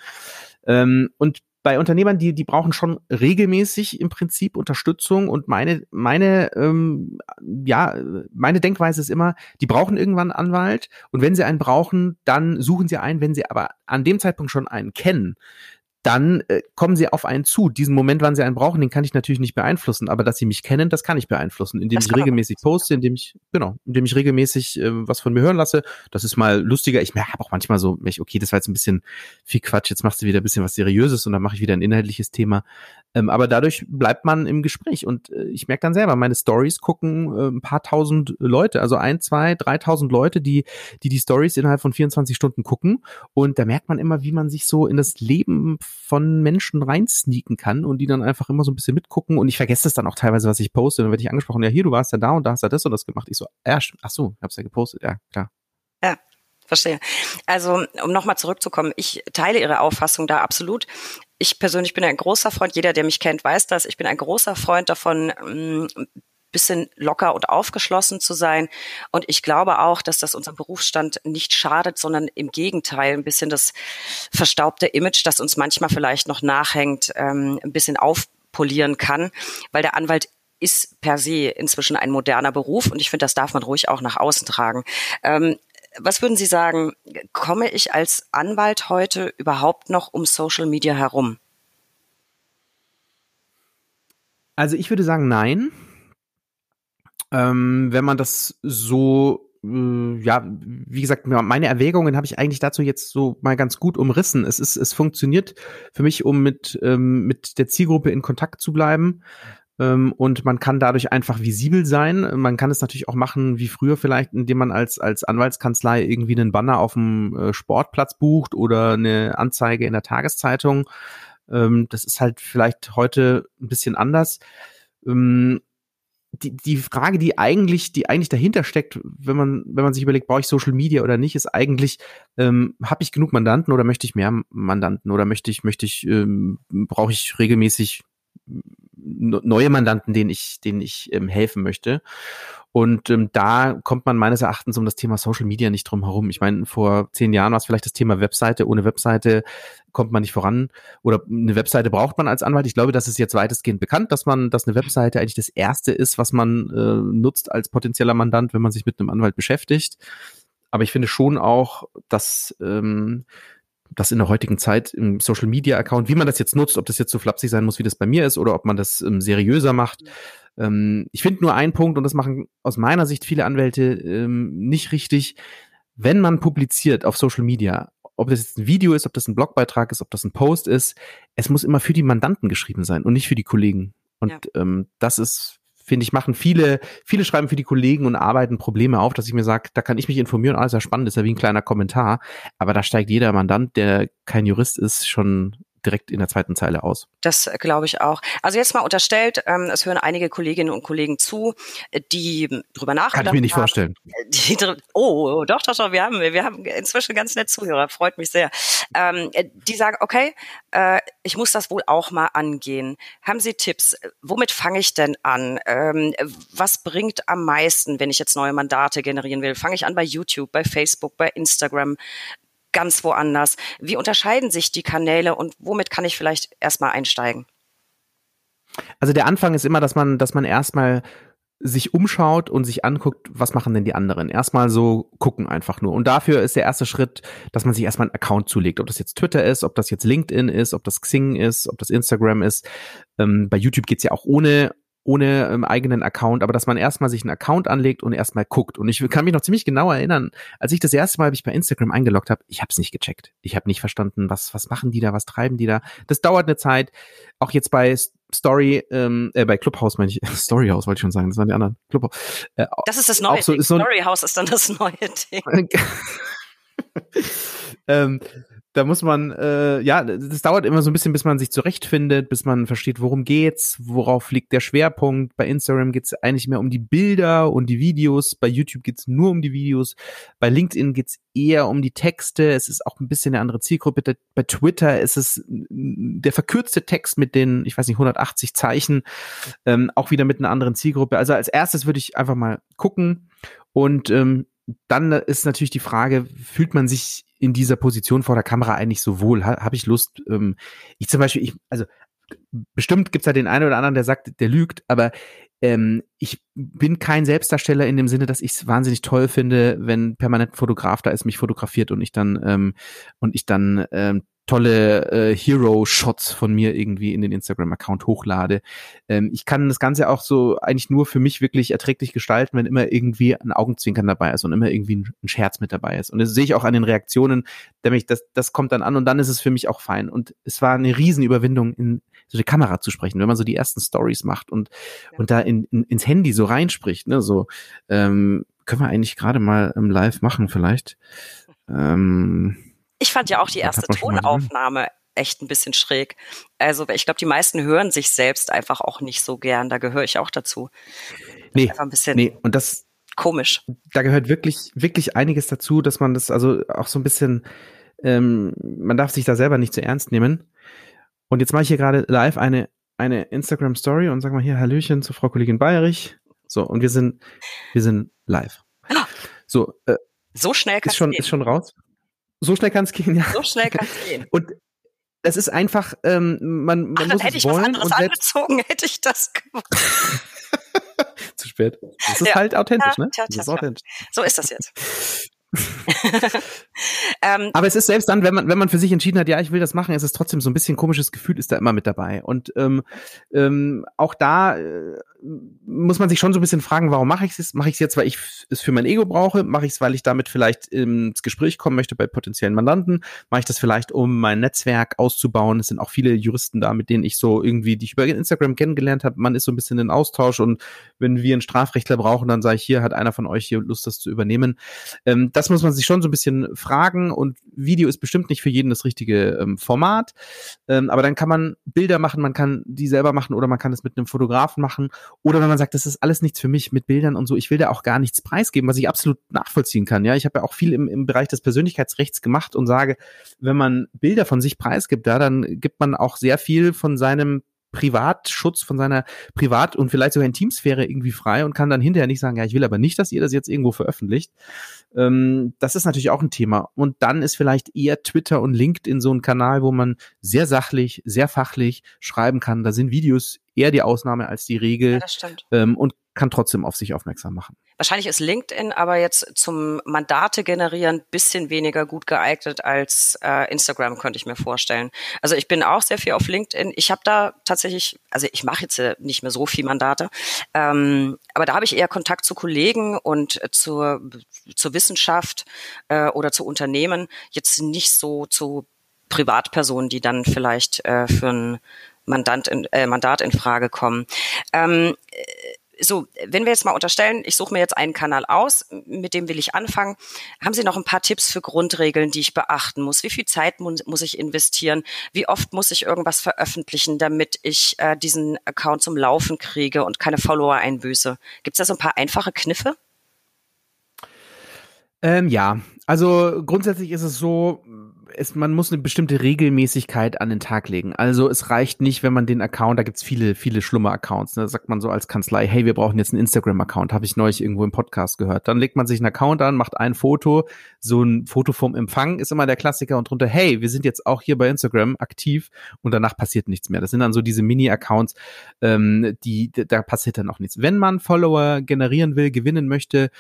Ähm, und bei Unternehmern, die, die brauchen schon regelmäßig im Prinzip Unterstützung und meine, meine, ähm, ja, meine Denkweise ist immer, die brauchen irgendwann einen Anwalt und wenn sie einen brauchen, dann suchen sie einen, wenn sie aber an dem Zeitpunkt schon einen kennen, dann äh, kommen sie auf einen zu. Diesen Moment, wann sie einen brauchen, den kann ich natürlich nicht beeinflussen, aber dass sie mich kennen, das kann ich beeinflussen, indem das ich regelmäßig poste, indem ich, genau, indem ich regelmäßig äh, was von mir hören lasse. Das ist mal lustiger. Ich habe auch manchmal so, okay, das war jetzt ein bisschen viel Quatsch, jetzt machst du wieder ein bisschen was Seriöses und dann mache ich wieder ein inhaltliches Thema. Ähm, aber dadurch bleibt man im Gespräch und äh, ich merke dann selber, meine Stories gucken äh, ein paar tausend Leute, also ein, zwei, dreitausend Leute, die, die die Stories innerhalb von 24 Stunden gucken und da merkt man immer, wie man sich so in das Leben von Menschen reinsneaken kann und die dann einfach immer so ein bisschen mitgucken und ich vergesse das dann auch teilweise, was ich poste. Dann werde ich angesprochen, ja hier, du warst ja da und da hast ja das und das gemacht. Ich so, ja, ach so, hab's ja gepostet, ja, klar. Ja, verstehe. Also, um nochmal zurückzukommen, ich teile Ihre Auffassung da absolut. Ich persönlich bin ein großer Freund, jeder, der mich kennt, weiß das. Ich bin ein großer Freund davon, mm, bisschen locker und aufgeschlossen zu sein. Und ich glaube auch, dass das unserem Berufsstand nicht schadet, sondern im Gegenteil ein bisschen das verstaubte Image, das uns manchmal vielleicht noch nachhängt, ähm, ein bisschen aufpolieren kann, weil der Anwalt ist per se inzwischen ein moderner Beruf und ich finde, das darf man ruhig auch nach außen tragen. Ähm, was würden Sie sagen, komme ich als Anwalt heute überhaupt noch um Social Media herum? Also ich würde sagen, nein. Ähm, wenn man das so äh, ja, wie gesagt, meine Erwägungen habe ich eigentlich dazu jetzt so mal ganz gut umrissen. Es ist, es funktioniert für mich, um mit ähm, mit der Zielgruppe in Kontakt zu bleiben. Ähm, und man kann dadurch einfach visibel sein. Man kann es natürlich auch machen wie früher vielleicht, indem man als als Anwaltskanzlei irgendwie einen Banner auf dem äh, Sportplatz bucht oder eine Anzeige in der Tageszeitung. Ähm, das ist halt vielleicht heute ein bisschen anders. Ähm, die, die Frage, die eigentlich, die eigentlich dahinter steckt, wenn man, wenn man sich überlegt, brauche ich Social Media oder nicht, ist eigentlich, ähm, habe ich genug Mandanten oder möchte ich mehr Mandanten oder möchte ich, möchte ich, ähm, brauche ich regelmäßig neue Mandanten, denen ich, denen ich ähm, helfen möchte. Und ähm, da kommt man meines Erachtens um das Thema Social Media nicht drum herum. Ich meine, vor zehn Jahren war es vielleicht das Thema Webseite. Ohne Webseite kommt man nicht voran. Oder eine Webseite braucht man als Anwalt. Ich glaube, das ist jetzt weitestgehend bekannt, dass man, dass eine Webseite eigentlich das erste ist, was man äh, nutzt als potenzieller Mandant, wenn man sich mit einem Anwalt beschäftigt. Aber ich finde schon auch, dass ähm, das in der heutigen Zeit im Social Media Account, wie man das jetzt nutzt, ob das jetzt so flapsig sein muss, wie das bei mir ist, oder ob man das ähm, seriöser macht, ähm, ich finde nur einen Punkt, und das machen aus meiner Sicht viele Anwälte ähm, nicht richtig, wenn man publiziert auf Social Media, ob das jetzt ein Video ist, ob das ein Blogbeitrag ist, ob das ein Post ist, es muss immer für die Mandanten geschrieben sein und nicht für die Kollegen. Und ja. ähm, das ist finde ich, machen viele, viele schreiben für die Kollegen und arbeiten Probleme auf, dass ich mir sage, da kann ich mich informieren, alles ja spannend, ist ja wie ein kleiner Kommentar. Aber da steigt jeder Mandant, der kein Jurist ist, schon direkt in der zweiten Zeile aus. Das äh, glaube ich auch. Also jetzt mal unterstellt, ähm, es hören einige Kolleginnen und Kollegen zu, äh, die drüber nachdenken. Kann ich mir nicht haben, vorstellen. Die, oh, doch, doch, doch, wir haben, wir haben inzwischen ganz nett Zuhörer, freut mich sehr. Ähm, die sagen, okay, äh, ich muss das wohl auch mal angehen. Haben Sie Tipps? Womit fange ich denn an? Ähm, was bringt am meisten, wenn ich jetzt neue Mandate generieren will? Fange ich an bei YouTube, bei Facebook, bei Instagram? Ganz woanders? Wie unterscheiden sich die Kanäle und womit kann ich vielleicht erstmal einsteigen? Also der Anfang ist immer, dass man, dass man erstmal sich umschaut und sich anguckt, was machen denn die anderen. Erstmal so gucken einfach nur. Und dafür ist der erste Schritt, dass man sich erstmal einen Account zulegt. Ob das jetzt Twitter ist, ob das jetzt LinkedIn ist, ob das Xing ist, ob das Instagram ist. Ähm, bei YouTube geht's ja auch ohne ohne ähm, eigenen Account, aber dass man erstmal sich einen Account anlegt und erstmal guckt. Und ich kann mich noch ziemlich genau erinnern, als ich das erste Mal mich bei Instagram eingeloggt habe, ich habe es nicht gecheckt. Ich habe nicht verstanden, was was machen die da, was treiben die da. Das dauert eine Zeit. Auch jetzt bei Story, ähm, äh, bei Clubhouse meine ich, Storyhouse wollte ich schon sagen, das waren die anderen. Clubhouse. Äh, das ist das neue so, Ding. So Storyhouse ist dann das neue Ding. ähm, da muss man, äh, ja, das dauert immer so ein bisschen, bis man sich zurechtfindet, bis man versteht, worum geht's, worauf liegt der Schwerpunkt. Bei Instagram geht's eigentlich mehr um die Bilder und die Videos, bei YouTube geht's nur um die Videos, bei LinkedIn geht's eher um die Texte, es ist auch ein bisschen eine andere Zielgruppe. Bei Twitter ist es der verkürzte Text mit den, ich weiß nicht, 180 Zeichen, ähm, auch wieder mit einer anderen Zielgruppe. Also als erstes würde ich einfach mal gucken und ähm, dann ist natürlich die Frage, fühlt man sich in dieser Position vor der Kamera eigentlich so wohl? Ha, Habe ich Lust? Ähm, ich zum Beispiel, ich, also bestimmt gibt's da den einen oder anderen, der sagt, der lügt, aber ähm, ich bin kein Selbstdarsteller in dem Sinne, dass ich es wahnsinnig toll finde, wenn permanent ein Fotograf da ist, mich fotografiert und ich dann ähm, und ich dann ähm, tolle äh, Hero-Shots von mir irgendwie in den Instagram-Account hochlade. Ähm, ich kann das Ganze auch so eigentlich nur für mich wirklich erträglich gestalten, wenn immer irgendwie ein Augenzwinkern dabei ist und immer irgendwie ein, ein Scherz mit dabei ist. Und das sehe ich auch an den Reaktionen, nämlich das, das kommt dann an und dann ist es für mich auch fein. Und es war eine Riesenüberwindung, in so eine Kamera zu sprechen, wenn man so die ersten Stories macht und, ja. und da in, in, ins Handy so reinspricht, ne, so, ähm, können wir eigentlich gerade mal im Live machen vielleicht. Ähm, ich fand ja auch die erste Tonaufnahme echt ein bisschen schräg. Also ich glaube, die meisten hören sich selbst einfach auch nicht so gern. Da gehöre ich auch dazu. Nee, ein bisschen nee, und das komisch. Da gehört wirklich, wirklich einiges dazu, dass man das also auch so ein bisschen, ähm, man darf sich da selber nicht zu ernst nehmen. Und jetzt mache ich hier gerade live eine, eine Instagram Story und sag mal hier Hallöchen zu Frau Kollegin Bayerich. So, und wir sind, wir sind live. Ah. So, äh, so schnell ist schon, ist schon raus. So schnell kann es gehen, ja. So schnell kann es gehen. Und es ist einfach, ähm, man, man Ach, muss hätte ich wollen was anderes angezogen, hätte ich das gemacht. Zu spät. Das ist ja. halt authentisch, ne? Tja, tja, das ist authentisch. So ist das jetzt. ähm, Aber es ist selbst dann, wenn man, wenn man für sich entschieden hat, ja, ich will das machen, ist es trotzdem so ein bisschen komisches Gefühl, ist da immer mit dabei. Und ähm, ähm, auch da äh, muss man sich schon so ein bisschen fragen, warum mache ich es? Mache ich es jetzt, weil ich es für mein Ego brauche? Mache ich es, weil ich damit vielleicht ins Gespräch kommen möchte bei potenziellen Mandanten? Mache ich das vielleicht, um mein Netzwerk auszubauen? Es sind auch viele Juristen da, mit denen ich so irgendwie, die ich über Instagram kennengelernt habe. Man ist so ein bisschen in Austausch und wenn wir einen Strafrechtler brauchen, dann sage ich, hier hat einer von euch hier Lust, das zu übernehmen. Ähm, das muss man sich schon so ein bisschen fragen und Video ist bestimmt nicht für jeden das richtige ähm, Format. Ähm, aber dann kann man Bilder machen, man kann die selber machen oder man kann es mit einem Fotografen machen oder wenn man sagt, das ist alles nichts für mich mit Bildern und so, ich will da auch gar nichts preisgeben, was ich absolut nachvollziehen kann. Ja, ich habe ja auch viel im, im Bereich des Persönlichkeitsrechts gemacht und sage, wenn man Bilder von sich preisgibt, da, dann gibt man auch sehr viel von seinem Privatschutz von seiner Privat- und vielleicht sogar Intimsphäre irgendwie frei und kann dann hinterher nicht sagen, ja, ich will aber nicht, dass ihr das jetzt irgendwo veröffentlicht. Ähm, das ist natürlich auch ein Thema. Und dann ist vielleicht eher Twitter und LinkedIn so ein Kanal, wo man sehr sachlich, sehr fachlich schreiben kann. Da sind Videos eher die Ausnahme als die Regel. Ja, das stimmt. Ähm, und kann trotzdem auf sich aufmerksam machen. Wahrscheinlich ist LinkedIn aber jetzt zum Mandate generieren bisschen weniger gut geeignet als äh, Instagram, könnte ich mir vorstellen. Also ich bin auch sehr viel auf LinkedIn. Ich habe da tatsächlich, also ich mache jetzt äh, nicht mehr so viel Mandate, ähm, aber da habe ich eher Kontakt zu Kollegen und äh, zur, zur Wissenschaft äh, oder zu Unternehmen, jetzt nicht so zu Privatpersonen, die dann vielleicht äh, für ein Mandant in, äh, Mandat in Frage kommen. Ähm, so, wenn wir jetzt mal unterstellen, ich suche mir jetzt einen Kanal aus, mit dem will ich anfangen, haben Sie noch ein paar Tipps für Grundregeln, die ich beachten muss? Wie viel Zeit mu muss ich investieren? Wie oft muss ich irgendwas veröffentlichen, damit ich äh, diesen Account zum Laufen kriege und keine Follower einbüße? Gibt es da so ein paar einfache Kniffe? Ähm, ja, also grundsätzlich ist es so, es, man muss eine bestimmte Regelmäßigkeit an den Tag legen. Also es reicht nicht, wenn man den Account, da gibt's viele, viele Schlummer-Accounts. Ne? Da sagt man so als Kanzlei, hey, wir brauchen jetzt einen Instagram-Account, habe ich neulich irgendwo im Podcast gehört. Dann legt man sich einen Account an, macht ein Foto, so ein Foto vom Empfang ist immer der Klassiker und drunter, hey, wir sind jetzt auch hier bei Instagram aktiv und danach passiert nichts mehr. Das sind dann so diese Mini-Accounts, ähm, die, da passiert dann auch nichts. Wenn man Follower generieren will, gewinnen möchte,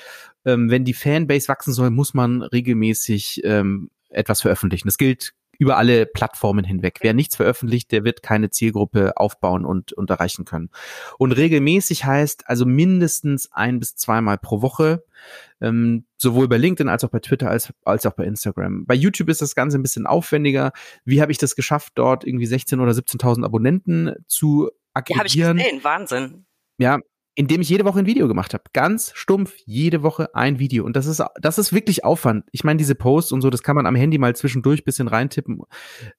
ähm, wenn die Fanbase wachsen soll, muss man regelmäßig ähm, etwas veröffentlichen. Das gilt über alle Plattformen hinweg. Wer nichts veröffentlicht, der wird keine Zielgruppe aufbauen und, und erreichen können. Und regelmäßig heißt also mindestens ein bis zweimal pro Woche, ähm, sowohl bei LinkedIn als auch bei Twitter als, als auch bei Instagram. Bei YouTube ist das Ganze ein bisschen aufwendiger. Wie habe ich das geschafft, dort irgendwie 16.000 oder 17.000 Abonnenten zu akquirieren? Ja, habe ich gesehen. Wahnsinn. Ja, indem ich jede Woche ein Video gemacht habe. Ganz stumpf, jede Woche ein Video. Und das ist, das ist wirklich Aufwand. Ich meine, diese Posts und so, das kann man am Handy mal zwischendurch bisschen reintippen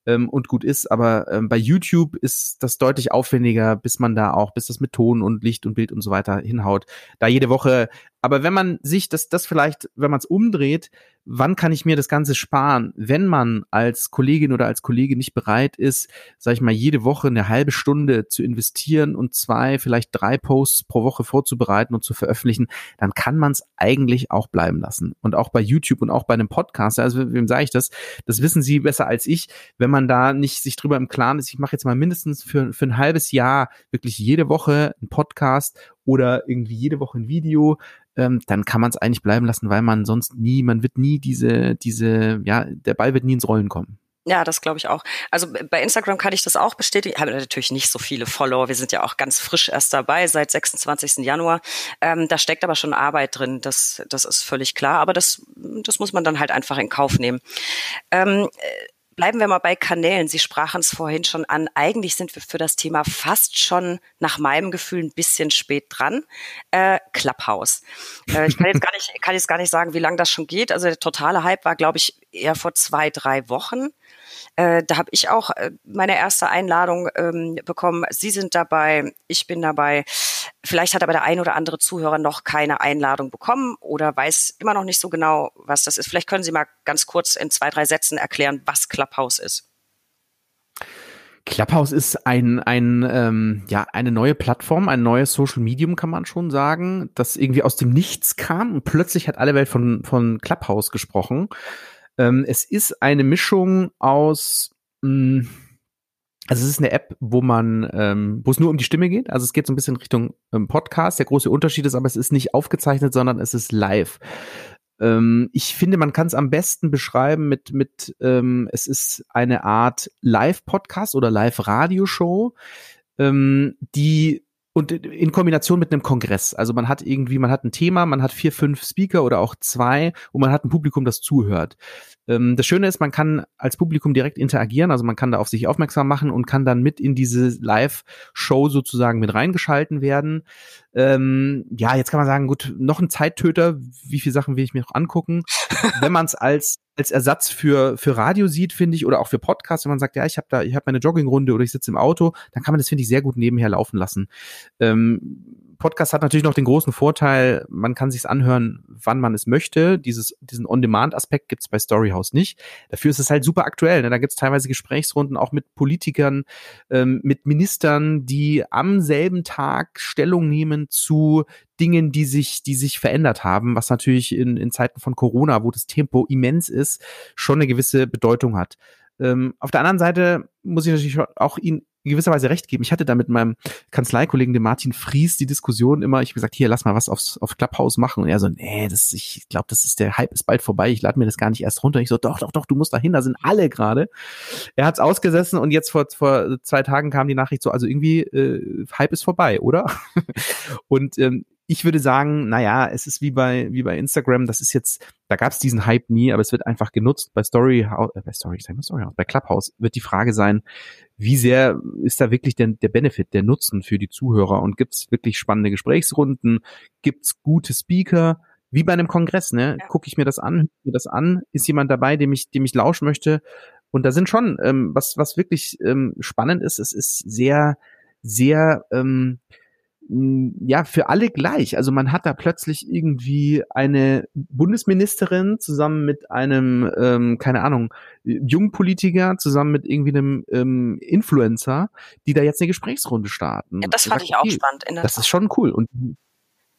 ähm, und gut ist. Aber ähm, bei YouTube ist das deutlich aufwendiger, bis man da auch, bis das mit Ton und Licht und Bild und so weiter hinhaut. Da jede Woche aber wenn man sich das, das vielleicht, wenn man es umdreht, wann kann ich mir das Ganze sparen? Wenn man als Kollegin oder als Kollege nicht bereit ist, sage ich mal, jede Woche eine halbe Stunde zu investieren und zwei, vielleicht drei Posts pro Woche vorzubereiten und zu veröffentlichen, dann kann man es eigentlich auch bleiben lassen. Und auch bei YouTube und auch bei einem Podcast, also wem sage ich das? Das wissen Sie besser als ich. Wenn man da nicht sich drüber im Klaren ist, ich mache jetzt mal mindestens für, für ein halbes Jahr wirklich jede Woche einen Podcast oder irgendwie jede Woche ein Video, ähm, dann kann man es eigentlich bleiben lassen, weil man sonst nie, man wird nie diese, diese, ja, der Ball wird nie ins Rollen kommen. Ja, das glaube ich auch. Also bei Instagram kann ich das auch bestätigen. Ich habe natürlich nicht so viele Follower. Wir sind ja auch ganz frisch erst dabei, seit 26. Januar. Ähm, da steckt aber schon Arbeit drin. Das, das ist völlig klar. Aber das, das muss man dann halt einfach in Kauf nehmen. Ähm, Bleiben wir mal bei Kanälen. Sie sprachen es vorhin schon an. Eigentlich sind wir für das Thema fast schon nach meinem Gefühl ein bisschen spät dran. Äh, Clubhouse. Äh, ich kann jetzt gar nicht, kann jetzt gar nicht sagen, wie lange das schon geht. Also der totale Hype war, glaube ich, eher vor zwei, drei Wochen. Äh, da habe ich auch äh, meine erste Einladung ähm, bekommen. Sie sind dabei, ich bin dabei. Vielleicht hat aber der ein oder andere Zuhörer noch keine Einladung bekommen oder weiß immer noch nicht so genau, was das ist. Vielleicht können Sie mal ganz kurz in zwei, drei Sätzen erklären, was Clubhouse ist. Clubhouse ist ein, ein ähm, ja, eine neue Plattform, ein neues Social Medium, kann man schon sagen, das irgendwie aus dem Nichts kam und plötzlich hat alle Welt von, von Clubhouse gesprochen. Ähm, es ist eine Mischung aus, hm, also es ist eine App, wo man, ähm, wo es nur um die Stimme geht. Also es geht so ein bisschen Richtung ähm, Podcast. Der große Unterschied ist aber, es ist nicht aufgezeichnet, sondern es ist live. Ähm, ich finde, man kann es am besten beschreiben mit, mit ähm, es ist eine Art Live-Podcast oder Live-Radioshow, ähm, die und in Kombination mit einem Kongress. Also man hat irgendwie, man hat ein Thema, man hat vier, fünf Speaker oder auch zwei und man hat ein Publikum, das zuhört. Ähm, das Schöne ist, man kann als Publikum direkt interagieren, also man kann da auf sich aufmerksam machen und kann dann mit in diese Live-Show sozusagen mit reingeschalten werden. Ähm, ja, jetzt kann man sagen, gut, noch ein Zeittöter, wie viele Sachen will ich mir noch angucken? Wenn man es als als Ersatz für für Radio sieht, finde ich, oder auch für Podcasts, wenn man sagt, ja, ich habe da, ich habe meine Joggingrunde oder ich sitze im Auto, dann kann man das finde ich sehr gut nebenher laufen lassen. Ähm, Podcast hat natürlich noch den großen Vorteil, man kann sich's anhören, wann man es möchte. Dieses, diesen On-Demand-Aspekt gibt's bei Storyhouse nicht. Dafür ist es halt super aktuell. Ne? Da gibt's teilweise Gesprächsrunden auch mit Politikern, ähm, mit Ministern, die am selben Tag Stellung nehmen zu Dingen, die sich, die sich verändert haben, was natürlich in, in Zeiten von Corona, wo das Tempo immens ist, schon eine gewisse Bedeutung hat. Ähm, auf der anderen Seite muss ich natürlich auch ihn in gewisser Weise recht geben. Ich hatte da mit meinem Kanzleikollegen, dem Martin Fries, die Diskussion immer, ich habe gesagt, hier, lass mal was aufs, auf Clubhouse machen. Und er so, nee, das, ich glaube, das ist, der Hype ist bald vorbei, ich lade mir das gar nicht erst runter. Ich so, doch, doch, doch, du musst da hin, da sind alle gerade. Er hat's ausgesessen und jetzt vor, vor zwei Tagen kam die Nachricht so, also irgendwie, äh, Hype ist vorbei, oder? und ähm, ich würde sagen, naja, es ist wie bei, wie bei Instagram, das ist jetzt, da gab es diesen Hype nie, aber es wird einfach genutzt. Bei Story, äh, bei Story, sag mal Story, bei Clubhouse wird die Frage sein, wie sehr ist da wirklich der, der Benefit, der Nutzen für die Zuhörer und gibt es wirklich spannende Gesprächsrunden, gibt es gute Speaker, wie bei einem Kongress, ne? Ja. Gucke ich mir das an, mir das an, ist jemand dabei, dem ich, dem ich lauschen möchte. Und da sind schon, ähm, was, was wirklich ähm, spannend ist, es ist sehr, sehr ähm, ja, für alle gleich. Also man hat da plötzlich irgendwie eine Bundesministerin zusammen mit einem, ähm, keine Ahnung, Jungpolitiker, zusammen mit irgendwie einem ähm, Influencer, die da jetzt eine Gesprächsrunde starten. Ja, das fand ich auch spannend. das ist schon cool. Und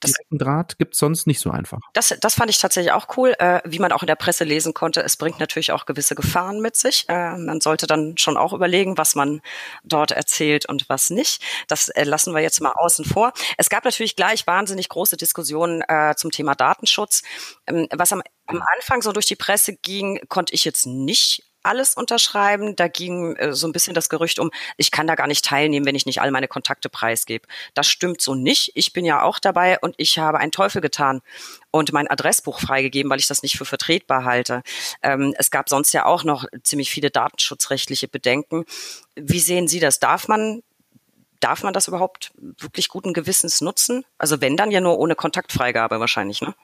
das, direkten Draht gibt's sonst nicht so einfach. Das, das fand ich tatsächlich auch cool, äh, wie man auch in der Presse lesen konnte. Es bringt natürlich auch gewisse Gefahren mit sich. Äh, man sollte dann schon auch überlegen, was man dort erzählt und was nicht. Das äh, lassen wir jetzt mal außen vor. Es gab natürlich gleich wahnsinnig große Diskussionen äh, zum Thema Datenschutz. Ähm, was am, am Anfang so durch die Presse ging, konnte ich jetzt nicht alles unterschreiben. Da ging äh, so ein bisschen das Gerücht um, ich kann da gar nicht teilnehmen, wenn ich nicht all meine Kontakte preisgebe. Das stimmt so nicht. Ich bin ja auch dabei und ich habe einen Teufel getan und mein Adressbuch freigegeben, weil ich das nicht für vertretbar halte. Ähm, es gab sonst ja auch noch ziemlich viele datenschutzrechtliche Bedenken. Wie sehen Sie das? Darf man Darf man das überhaupt wirklich guten Gewissens nutzen? Also wenn dann ja nur ohne Kontaktfreigabe wahrscheinlich, ne?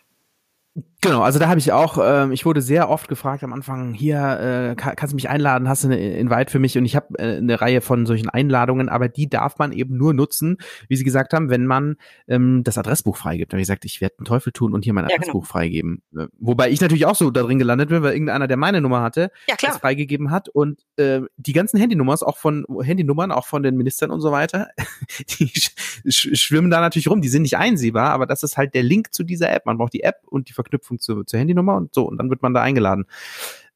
Genau, also da habe ich auch, ähm, ich wurde sehr oft gefragt am Anfang, hier, äh, kann, kannst du mich einladen, hast du eine Invite für mich? Und ich habe äh, eine Reihe von solchen Einladungen, aber die darf man eben nur nutzen, wie Sie gesagt haben, wenn man ähm, das Adressbuch freigibt. Da habe ich gesagt, ich werde einen Teufel tun und hier mein Adressbuch ja, genau. freigeben. Äh, wobei ich natürlich auch so da drin gelandet bin, weil irgendeiner, der meine Nummer hatte, ja, klar. das freigegeben hat. Und äh, die ganzen Handynummern, auch von Handynummern, auch von den Ministern und so weiter, die sch schwimmen da natürlich rum, die sind nicht einsehbar, aber das ist halt der Link zu dieser App. Man braucht die App und die Verknüpfung Verknüpfung zu, zur Handynummer und so, und dann wird man da eingeladen.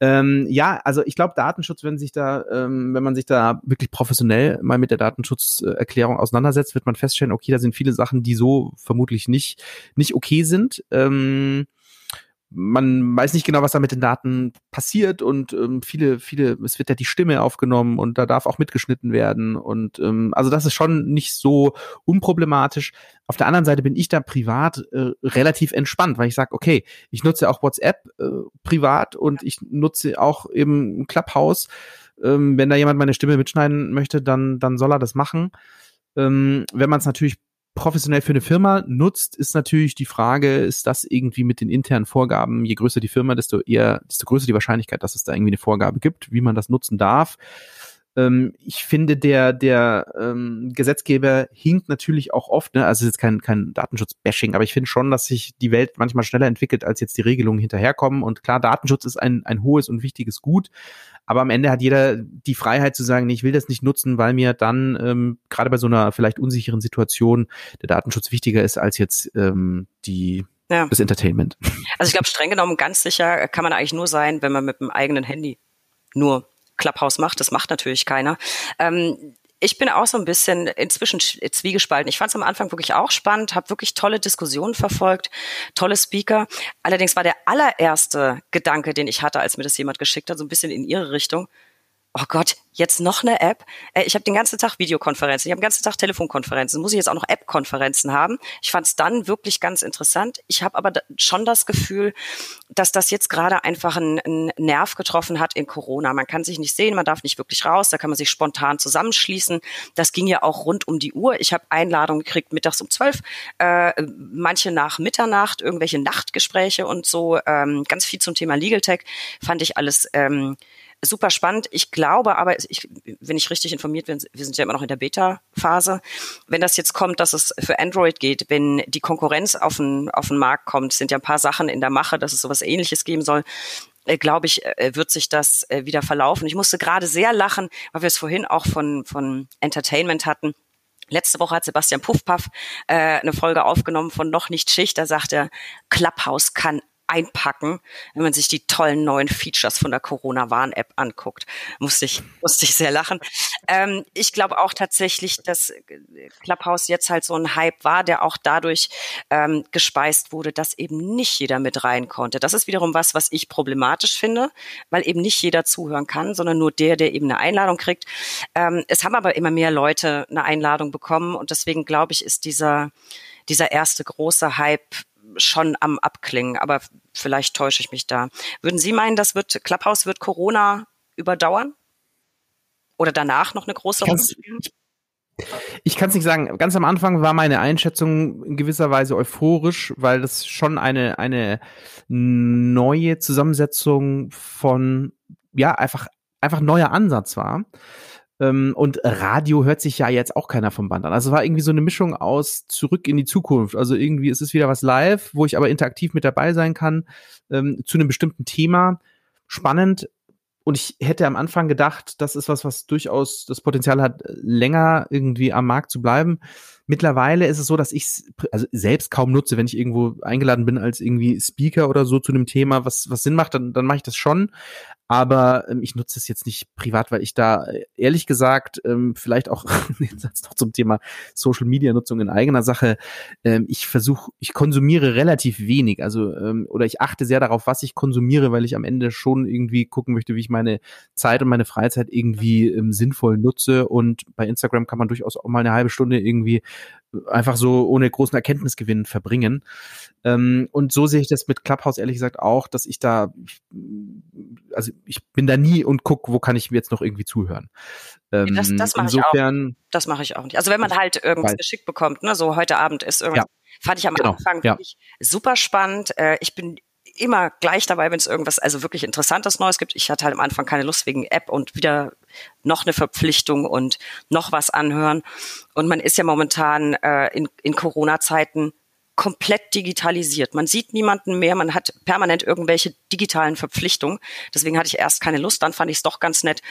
Ähm, ja, also ich glaube, Datenschutz, wenn sich da, ähm, wenn man sich da wirklich professionell mal mit der Datenschutzerklärung auseinandersetzt, wird man feststellen, okay, da sind viele Sachen, die so vermutlich nicht, nicht okay sind. Ähm, man weiß nicht genau, was da mit den Daten passiert und ähm, viele, viele, es wird ja die Stimme aufgenommen und da darf auch mitgeschnitten werden und ähm, also das ist schon nicht so unproblematisch. Auf der anderen Seite bin ich da privat äh, relativ entspannt, weil ich sage, okay, ich nutze auch WhatsApp äh, privat und ich nutze auch eben Clubhouse. Ähm, wenn da jemand meine Stimme mitschneiden möchte, dann, dann soll er das machen. Ähm, wenn man es natürlich professionell für eine Firma nutzt, ist natürlich die Frage, ist das irgendwie mit den internen Vorgaben, je größer die Firma, desto eher, desto größer die Wahrscheinlichkeit, dass es da irgendwie eine Vorgabe gibt, wie man das nutzen darf. Ähm, ich finde, der, der ähm, Gesetzgeber hinkt natürlich auch oft, ne? also jetzt kein, kein Datenschutz-Bashing, aber ich finde schon, dass sich die Welt manchmal schneller entwickelt, als jetzt die Regelungen hinterherkommen. Und klar, Datenschutz ist ein, ein hohes und wichtiges Gut, aber am Ende hat jeder die Freiheit zu sagen, nee, ich will das nicht nutzen, weil mir dann ähm, gerade bei so einer vielleicht unsicheren Situation der Datenschutz wichtiger ist als jetzt ähm, die ja. das Entertainment. Also ich glaube, streng genommen ganz sicher kann man eigentlich nur sein, wenn man mit dem eigenen Handy nur Clubhouse macht. Das macht natürlich keiner. Ähm, ich bin auch so ein bisschen inzwischen zwiegespalten. Ich fand es am Anfang wirklich auch spannend, habe wirklich tolle Diskussionen verfolgt, tolle Speaker. Allerdings war der allererste Gedanke, den ich hatte, als mir das jemand geschickt hat, so ein bisschen in ihre Richtung oh Gott, jetzt noch eine App. Äh, ich habe den ganzen Tag Videokonferenzen, ich habe den ganzen Tag Telefonkonferenzen. Muss ich jetzt auch noch App-Konferenzen haben? Ich fand es dann wirklich ganz interessant. Ich habe aber schon das Gefühl, dass das jetzt gerade einfach einen, Nerv getroffen hat in Corona. Man kann sich nicht sehen, man darf nicht wirklich raus, da kann man sich spontan zusammenschließen. Das ging ja auch rund um die Uhr. Ich habe Einladungen gekriegt mittags um zwölf, äh, manche nach Mitternacht, irgendwelche Nachtgespräche und so. Ähm, ganz viel zum Thema Legal Tech fand ich alles ähm, super spannend. Ich glaube aber, ich, wenn ich richtig informiert bin, wir sind ja immer noch in der Beta-Phase, wenn das jetzt kommt, dass es für Android geht, wenn die Konkurrenz auf den, auf den Markt kommt, sind ja ein paar Sachen in der Mache, dass es sowas ähnliches geben soll, äh, glaube ich, äh, wird sich das äh, wieder verlaufen. Ich musste gerade sehr lachen, weil wir es vorhin auch von, von Entertainment hatten. Letzte Woche hat Sebastian Puffpaff äh, eine Folge aufgenommen von Noch nicht Schicht. Da sagt er, Clubhouse kann einpacken, wenn man sich die tollen neuen Features von der Corona-Warn-App anguckt. Musste ich, musste ich sehr lachen. Ähm, ich glaube auch tatsächlich, dass Clubhouse jetzt halt so ein Hype war, der auch dadurch ähm, gespeist wurde, dass eben nicht jeder mit rein konnte. Das ist wiederum was, was ich problematisch finde, weil eben nicht jeder zuhören kann, sondern nur der, der eben eine Einladung kriegt. Ähm, es haben aber immer mehr Leute eine Einladung bekommen und deswegen glaube ich, ist dieser dieser erste große Hype schon am Abklingen, aber vielleicht täusche ich mich da. Würden Sie meinen, das wird Clubhouse wird Corona überdauern? Oder danach noch eine große Rolle spielen? Ich kann es nicht sagen. Ganz am Anfang war meine Einschätzung in gewisser Weise euphorisch, weil das schon eine, eine neue Zusammensetzung von, ja, einfach, einfach neuer Ansatz war. Ähm, und Radio hört sich ja jetzt auch keiner vom Band an. Also es war irgendwie so eine Mischung aus zurück in die Zukunft. Also irgendwie ist es wieder was live, wo ich aber interaktiv mit dabei sein kann, ähm, zu einem bestimmten Thema. Spannend. Und ich hätte am Anfang gedacht, das ist was, was durchaus das Potenzial hat, länger irgendwie am Markt zu bleiben. Mittlerweile ist es so, dass ich also selbst kaum nutze, wenn ich irgendwo eingeladen bin als irgendwie Speaker oder so zu einem Thema, was, was Sinn macht, dann, dann mache ich das schon aber ähm, ich nutze es jetzt nicht privat, weil ich da äh, ehrlich gesagt ähm, vielleicht auch den Satz noch zum Thema Social Media Nutzung in eigener Sache. Ähm, ich versuche, ich konsumiere relativ wenig, also ähm, oder ich achte sehr darauf, was ich konsumiere, weil ich am Ende schon irgendwie gucken möchte, wie ich meine Zeit und meine Freizeit irgendwie ähm, sinnvoll nutze. Und bei Instagram kann man durchaus auch mal eine halbe Stunde irgendwie einfach so ohne großen Erkenntnisgewinn verbringen. Ähm, und so sehe ich das mit Clubhouse ehrlich gesagt auch, dass ich da, also ich bin da nie und guck, wo kann ich mir jetzt noch irgendwie zuhören. Ähm, das das mache ich auch. Das mache ich auch nicht. Also wenn man halt irgendwas geschickt bekommt, ne, so heute Abend ist irgendwas, ja. fand ich am genau. Anfang ja. wirklich super spannend. Äh, ich bin immer gleich dabei, wenn es irgendwas also wirklich interessantes Neues gibt. Ich hatte halt am Anfang keine Lust wegen App und wieder noch eine Verpflichtung und noch was anhören. Und man ist ja momentan äh, in, in Corona-Zeiten komplett digitalisiert. Man sieht niemanden mehr, man hat permanent irgendwelche digitalen Verpflichtungen. Deswegen hatte ich erst keine Lust, dann fand ich es doch ganz nett.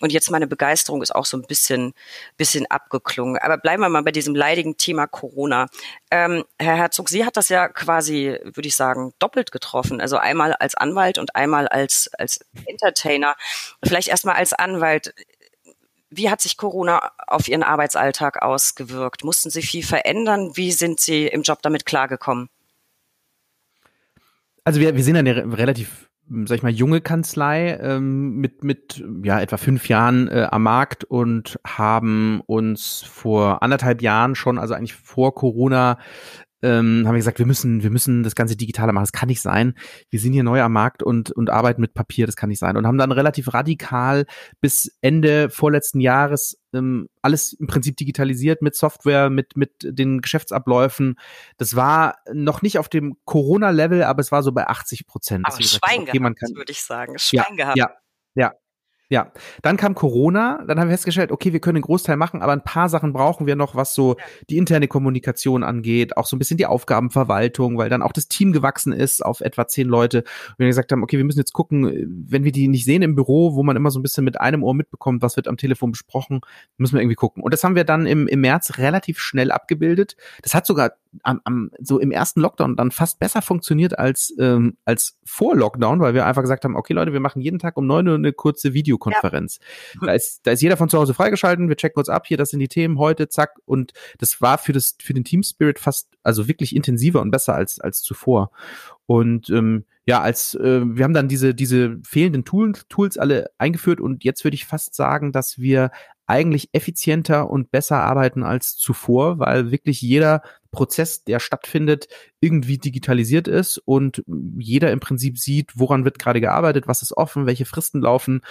Und jetzt meine Begeisterung ist auch so ein bisschen, bisschen abgeklungen. Aber bleiben wir mal bei diesem leidigen Thema Corona. Ähm, Herr Herzog, Sie hat das ja quasi, würde ich sagen, doppelt getroffen. Also einmal als Anwalt und einmal als, als Entertainer. Vielleicht erstmal als Anwalt. Wie hat sich Corona auf Ihren Arbeitsalltag ausgewirkt? Mussten Sie viel verändern? Wie sind Sie im Job damit klargekommen? Also wir, wir sind eine relativ, sag ich mal, junge Kanzlei ähm, mit, mit ja, etwa fünf Jahren äh, am Markt und haben uns vor anderthalb Jahren schon, also eigentlich vor Corona, ähm, haben wir gesagt, wir müssen, wir müssen das ganze digitaler machen. Das kann nicht sein. Wir sind hier neu am Markt und, und arbeiten mit Papier. Das kann nicht sein. Und haben dann relativ radikal bis Ende vorletzten Jahres ähm, alles im Prinzip digitalisiert mit Software, mit, mit den Geschäftsabläufen. Das war noch nicht auf dem Corona-Level, aber es war so bei 80 Prozent. Aber Schwein gehabt, würde ich sagen. Schwein ja, gehabt. Ja, ja, ja, dann kam Corona, dann haben wir festgestellt, okay, wir können den Großteil machen, aber ein paar Sachen brauchen wir noch, was so die interne Kommunikation angeht, auch so ein bisschen die Aufgabenverwaltung, weil dann auch das Team gewachsen ist auf etwa zehn Leute. Und wir gesagt haben, okay, wir müssen jetzt gucken, wenn wir die nicht sehen im Büro, wo man immer so ein bisschen mit einem Ohr mitbekommt, was wird am Telefon besprochen, müssen wir irgendwie gucken. Und das haben wir dann im, im März relativ schnell abgebildet. Das hat sogar am, am, so im ersten Lockdown dann fast besser funktioniert als, ähm, als vor Lockdown, weil wir einfach gesagt haben, okay Leute, wir machen jeden Tag um neun Uhr eine kurze Videokonferenz. Ja. Da, ist, da ist jeder von zu Hause freigeschalten, wir checken uns ab, hier, das sind die Themen heute, zack. Und das war für, das, für den Team Spirit fast, also wirklich intensiver und besser als, als zuvor. Und ähm, ja, als äh, wir haben dann diese, diese fehlenden Tools, Tools alle eingeführt und jetzt würde ich fast sagen, dass wir eigentlich effizienter und besser arbeiten als zuvor, weil wirklich jeder Prozess, der stattfindet, irgendwie digitalisiert ist und jeder im Prinzip sieht, woran wird gerade gearbeitet, was ist offen, welche Fristen laufen.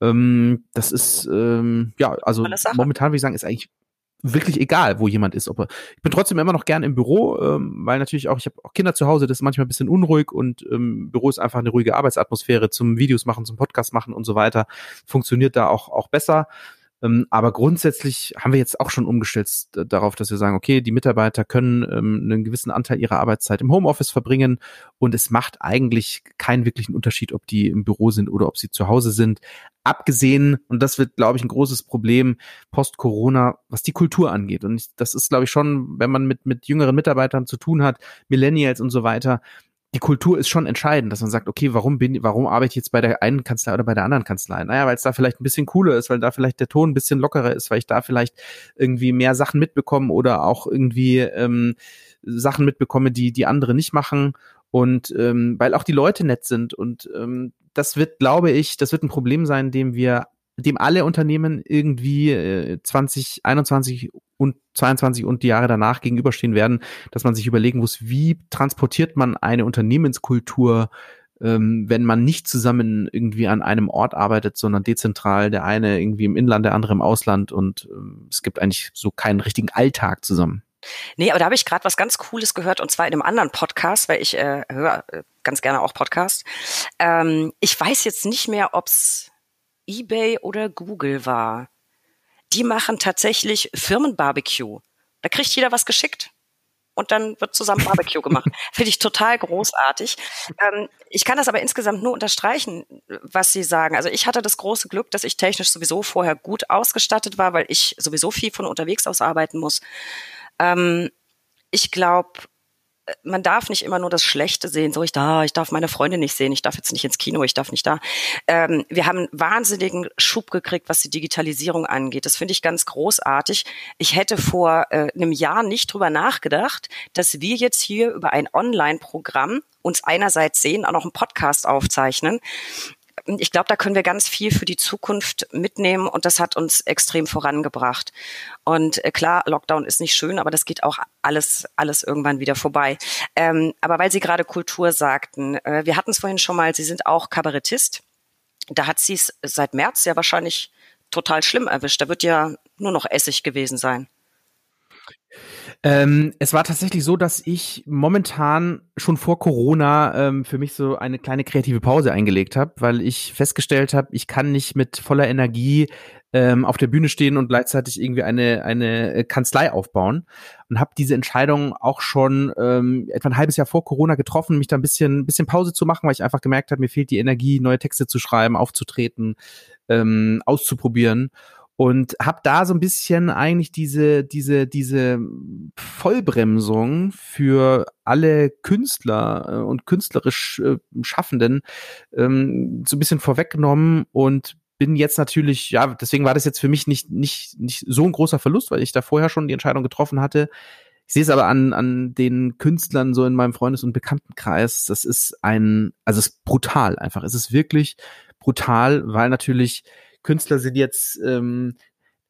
Ähm, das ist ähm, ja, also momentan würde ich sagen, ist eigentlich wirklich egal, wo jemand ist. Ob er, ich bin trotzdem immer noch gern im Büro, ähm, weil natürlich auch, ich habe auch Kinder zu Hause, das ist manchmal ein bisschen unruhig und ähm, Büro ist einfach eine ruhige Arbeitsatmosphäre zum Videos machen, zum Podcast machen und so weiter. Funktioniert da auch, auch besser. Ähm, aber grundsätzlich haben wir jetzt auch schon umgestellt äh, darauf, dass wir sagen, okay, die Mitarbeiter können ähm, einen gewissen Anteil ihrer Arbeitszeit im Homeoffice verbringen und es macht eigentlich keinen wirklichen Unterschied, ob die im Büro sind oder ob sie zu Hause sind. Abgesehen, und das wird, glaube ich, ein großes Problem post-Corona, was die Kultur angeht. Und das ist, glaube ich, schon, wenn man mit, mit jüngeren Mitarbeitern zu tun hat, Millennials und so weiter, die Kultur ist schon entscheidend, dass man sagt, okay, warum bin, warum arbeite ich jetzt bei der einen Kanzlei oder bei der anderen Kanzlei? Naja, weil es da vielleicht ein bisschen cooler ist, weil da vielleicht der Ton ein bisschen lockerer ist, weil ich da vielleicht irgendwie mehr Sachen mitbekomme oder auch irgendwie ähm, Sachen mitbekomme, die die andere nicht machen und ähm, weil auch die Leute nett sind und ähm, das wird, glaube ich, das wird ein Problem sein, dem wir dem alle Unternehmen irgendwie äh, 2021 und 22 und die Jahre danach gegenüberstehen werden, dass man sich überlegen muss, wie transportiert man eine Unternehmenskultur, ähm, wenn man nicht zusammen irgendwie an einem Ort arbeitet, sondern dezentral, der eine irgendwie im Inland, der andere im Ausland und ähm, es gibt eigentlich so keinen richtigen Alltag zusammen. Nee, aber da habe ich gerade was ganz Cooles gehört und zwar in einem anderen Podcast, weil ich äh, höre äh, ganz gerne auch Podcast. Ähm, ich weiß jetzt nicht mehr, ob's eBay oder Google war. Die machen tatsächlich Firmenbarbecue. Da kriegt jeder was geschickt und dann wird zusammen Barbecue gemacht. Finde ich total großartig. Ähm, ich kann das aber insgesamt nur unterstreichen, was Sie sagen. Also ich hatte das große Glück, dass ich technisch sowieso vorher gut ausgestattet war, weil ich sowieso viel von unterwegs aus arbeiten muss. Ähm, ich glaube, man darf nicht immer nur das Schlechte sehen, so ich da, ich darf meine Freunde nicht sehen, ich darf jetzt nicht ins Kino, ich darf nicht da. Ähm, wir haben einen wahnsinnigen Schub gekriegt, was die Digitalisierung angeht. Das finde ich ganz großartig. Ich hätte vor äh, einem Jahr nicht drüber nachgedacht, dass wir jetzt hier über ein Online-Programm uns einerseits sehen, auch noch einen Podcast aufzeichnen ich glaube, da können wir ganz viel für die Zukunft mitnehmen und das hat uns extrem vorangebracht. Und äh, klar, Lockdown ist nicht schön, aber das geht auch alles, alles irgendwann wieder vorbei. Ähm, aber weil Sie gerade Kultur sagten, äh, wir hatten es vorhin schon mal, Sie sind auch Kabarettist. Da hat sie es seit März ja wahrscheinlich total schlimm erwischt. Da wird ja nur noch Essig gewesen sein. Ähm, es war tatsächlich so, dass ich momentan schon vor Corona ähm, für mich so eine kleine kreative Pause eingelegt habe, weil ich festgestellt habe, ich kann nicht mit voller Energie ähm, auf der Bühne stehen und gleichzeitig irgendwie eine, eine äh, Kanzlei aufbauen. Und habe diese Entscheidung auch schon ähm, etwa ein halbes Jahr vor Corona getroffen, mich da ein bisschen, bisschen Pause zu machen, weil ich einfach gemerkt habe, mir fehlt die Energie, neue Texte zu schreiben, aufzutreten, ähm, auszuprobieren und habe da so ein bisschen eigentlich diese diese diese Vollbremsung für alle Künstler äh, und künstlerisch äh, Schaffenden ähm, so ein bisschen vorweggenommen und bin jetzt natürlich ja deswegen war das jetzt für mich nicht nicht nicht so ein großer Verlust, weil ich da vorher schon die Entscheidung getroffen hatte. Ich sehe es aber an an den Künstlern so in meinem Freundes- und Bekanntenkreis, das ist ein also es ist brutal einfach. Es ist wirklich brutal, weil natürlich Künstler sind jetzt, ähm,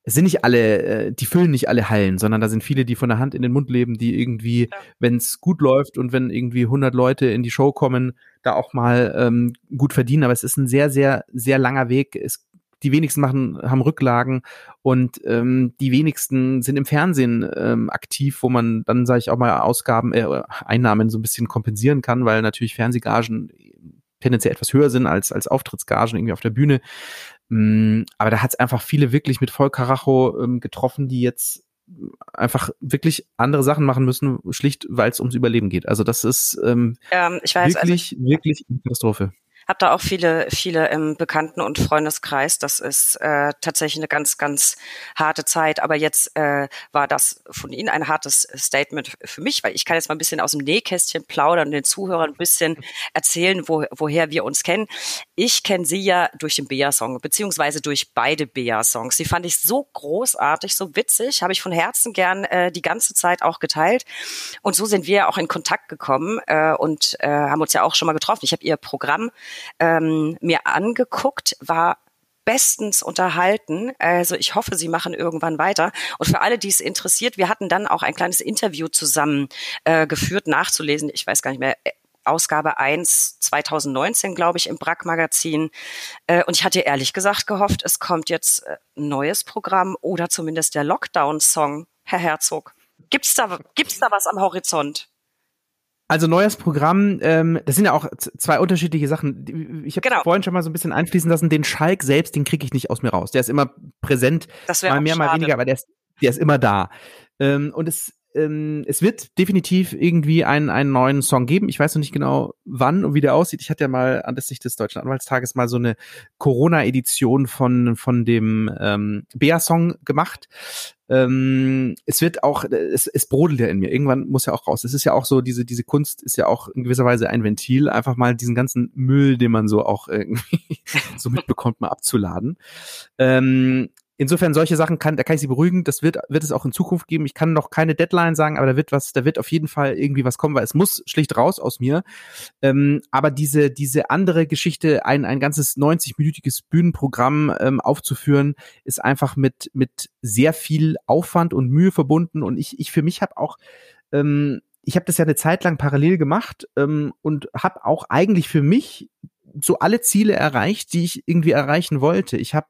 es sind nicht alle, äh, die füllen nicht alle Hallen, sondern da sind viele, die von der Hand in den Mund leben, die irgendwie, ja. wenn es gut läuft und wenn irgendwie 100 Leute in die Show kommen, da auch mal ähm, gut verdienen. Aber es ist ein sehr, sehr, sehr langer Weg. Es, die wenigsten machen, haben Rücklagen und ähm, die wenigsten sind im Fernsehen ähm, aktiv, wo man dann, sage ich auch mal, Ausgaben, äh, Einnahmen so ein bisschen kompensieren kann, weil natürlich Fernsehgagen tendenziell etwas höher sind als, als Auftrittsgagen irgendwie auf der Bühne. Mm, aber da hat es einfach viele wirklich mit Vollkaracho ähm, getroffen, die jetzt einfach wirklich andere Sachen machen müssen, schlicht weil es ums Überleben geht. Also das ist ähm, ähm, ich weiß, also wirklich, also, wirklich eine Katastrophe. Habe da auch viele, viele im Bekannten- und Freundeskreis. Das ist äh, tatsächlich eine ganz, ganz harte Zeit. Aber jetzt äh, war das von Ihnen ein hartes Statement für mich, weil ich kann jetzt mal ein bisschen aus dem Nähkästchen plaudern und den Zuhörern ein bisschen erzählen, wo, woher wir uns kennen. Ich kenne Sie ja durch den Bea-Song, beziehungsweise durch beide Bea-Songs. Die fand ich so großartig, so witzig, habe ich von Herzen gern äh, die ganze Zeit auch geteilt. Und so sind wir auch in Kontakt gekommen äh, und äh, haben uns ja auch schon mal getroffen. Ich habe Ihr Programm ähm, mir angeguckt, war bestens unterhalten. Also ich hoffe, Sie machen irgendwann weiter. Und für alle, die es interessiert, wir hatten dann auch ein kleines Interview zusammen äh, geführt, nachzulesen. Ich weiß gar nicht mehr. Ausgabe 1 2019, glaube ich, im Brack-Magazin. Äh, und ich hatte ehrlich gesagt gehofft, es kommt jetzt äh, ein neues Programm oder zumindest der Lockdown-Song, Herr Herzog. Gibt's da, gibt's da was am Horizont? Also neues Programm, ähm, das sind ja auch zwei unterschiedliche Sachen. Ich habe genau. vorhin schon mal so ein bisschen einfließen lassen, den Schalk selbst, den kriege ich nicht aus mir raus. Der ist immer präsent, mal mehr, mal weniger, aber der ist, der ist immer da. Ähm, und es ähm, es wird definitiv irgendwie einen, einen neuen Song geben. Ich weiß noch nicht genau, wann und wie der aussieht. Ich hatte ja mal anlässlich des Deutschen Anwaltstages mal so eine Corona-Edition von, von dem ähm, Bea-Song gemacht. Ähm, es wird auch, es, es brodelt ja in mir. Irgendwann muss ja auch raus. Es ist ja auch so, diese, diese Kunst ist ja auch in gewisser Weise ein Ventil, einfach mal diesen ganzen Müll, den man so auch irgendwie so mitbekommt, mal abzuladen. Ähm, insofern solche Sachen kann, da kann ich Sie beruhigen, das wird, wird es auch in Zukunft geben. Ich kann noch keine Deadline sagen, aber da wird was, da wird auf jeden Fall irgendwie was kommen, weil es muss schlicht raus aus mir. Ähm, aber diese, diese andere Geschichte, ein, ein ganzes 90-minütiges Bühnenprogramm ähm, aufzuführen, ist einfach mit, mit sehr viel Aufwand und Mühe verbunden. Und ich, ich für mich habe auch, ähm, ich habe das ja eine Zeit lang parallel gemacht ähm, und habe auch eigentlich für mich so alle Ziele erreicht, die ich irgendwie erreichen wollte. Ich habe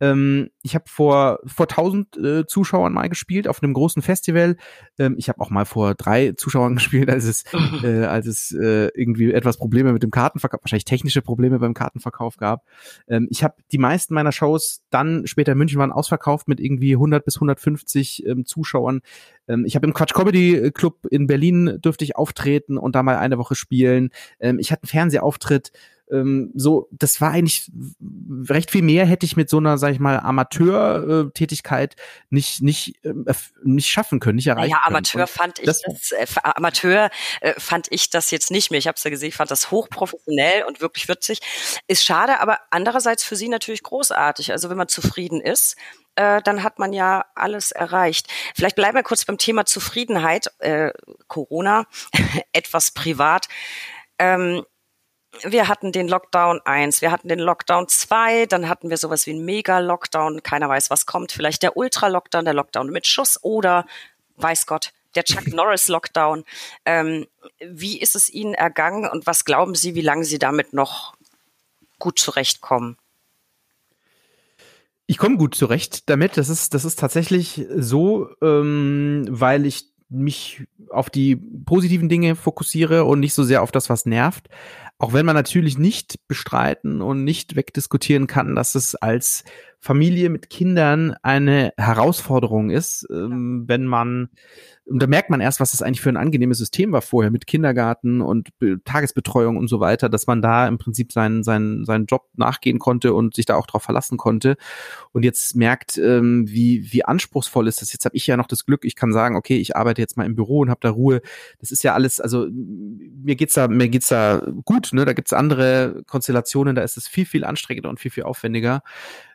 ähm, ich habe vor vor 1000 äh, Zuschauern mal gespielt auf einem großen Festival. Ähm, ich habe auch mal vor drei Zuschauern gespielt, als es äh, als es äh, irgendwie etwas Probleme mit dem Kartenverkauf, wahrscheinlich technische Probleme beim Kartenverkauf gab. Ähm, ich habe die meisten meiner Shows dann später in München waren ausverkauft mit irgendwie 100 bis 150 ähm, Zuschauern. Ähm, ich habe im Quatsch Comedy Club in Berlin dürfte ich auftreten und da mal eine Woche spielen. Ähm, ich hatte einen Fernsehauftritt ähm, so, das war eigentlich recht viel mehr hätte ich mit so einer, sag ich mal, Amateur-Tätigkeit nicht nicht äh, nicht schaffen können, nicht erreichen ja, Amateur können. fand ich das, das äh, Amateur äh, fand ich das jetzt nicht mehr. Ich habe es ja gesehen, ich fand das hochprofessionell und wirklich witzig. Ist schade, aber andererseits für sie natürlich großartig. Also wenn man zufrieden ist, äh, dann hat man ja alles erreicht. Vielleicht bleiben wir kurz beim Thema Zufriedenheit, äh, Corona, etwas privat. Ähm, wir hatten den Lockdown 1, wir hatten den Lockdown 2, dann hatten wir sowas wie einen Mega-Lockdown, keiner weiß, was kommt, vielleicht der Ultra-Lockdown, der Lockdown mit Schuss oder, weiß Gott, der Chuck Norris-Lockdown. Ähm, wie ist es Ihnen ergangen und was glauben Sie, wie lange Sie damit noch gut zurechtkommen? Ich komme gut zurecht damit. Das ist, das ist tatsächlich so, ähm, weil ich mich auf die positiven Dinge fokussiere und nicht so sehr auf das, was nervt. Auch wenn man natürlich nicht bestreiten und nicht wegdiskutieren kann, dass es als Familie mit Kindern eine Herausforderung ist, ähm, wenn man und da merkt man erst, was das eigentlich für ein angenehmes System war vorher mit Kindergarten und Tagesbetreuung und so weiter, dass man da im Prinzip seinen, seinen, seinen Job nachgehen konnte und sich da auch drauf verlassen konnte. Und jetzt merkt, ähm, wie, wie anspruchsvoll ist das. Jetzt habe ich ja noch das Glück, ich kann sagen, okay, ich arbeite jetzt mal im Büro und habe da Ruhe. Das ist ja alles, also mir geht's da, mir geht's da gut, ne? Da gibt's andere Konstellationen, da ist es viel, viel anstrengender und viel, viel aufwendiger.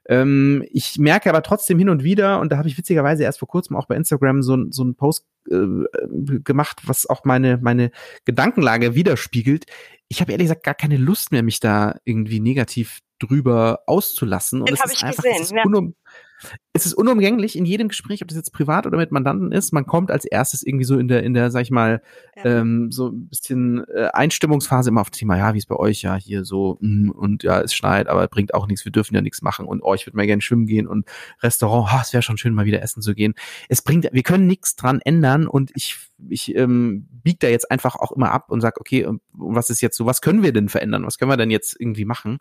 Ähm, ich merke aber trotzdem hin und wieder, und da habe ich witzigerweise erst vor kurzem auch bei Instagram so, so einen Post äh, gemacht, was auch meine, meine Gedankenlage widerspiegelt. Ich habe ehrlich gesagt gar keine Lust mehr, mich da irgendwie negativ drüber auszulassen. Und Den es ist einfach, gesehen, es ist ja es ist unumgänglich in jedem Gespräch, ob das jetzt privat oder mit Mandanten ist, man kommt als erstes irgendwie so in der, in der, sag ich mal, ja. ähm, so ein bisschen äh, Einstimmungsphase immer auf das Thema, ja, wie ist bei euch, ja, hier so, mh, und ja, es schneit, aber bringt auch nichts, wir dürfen ja nichts machen und oh, ich würde mal gerne schwimmen gehen und Restaurant, oh, es wäre schon schön, mal wieder essen zu gehen. Es bringt, wir können nichts dran ändern und ich, ich ähm, bieg da jetzt einfach auch immer ab und sag, okay, was ist jetzt so, was können wir denn verändern, was können wir denn jetzt irgendwie machen?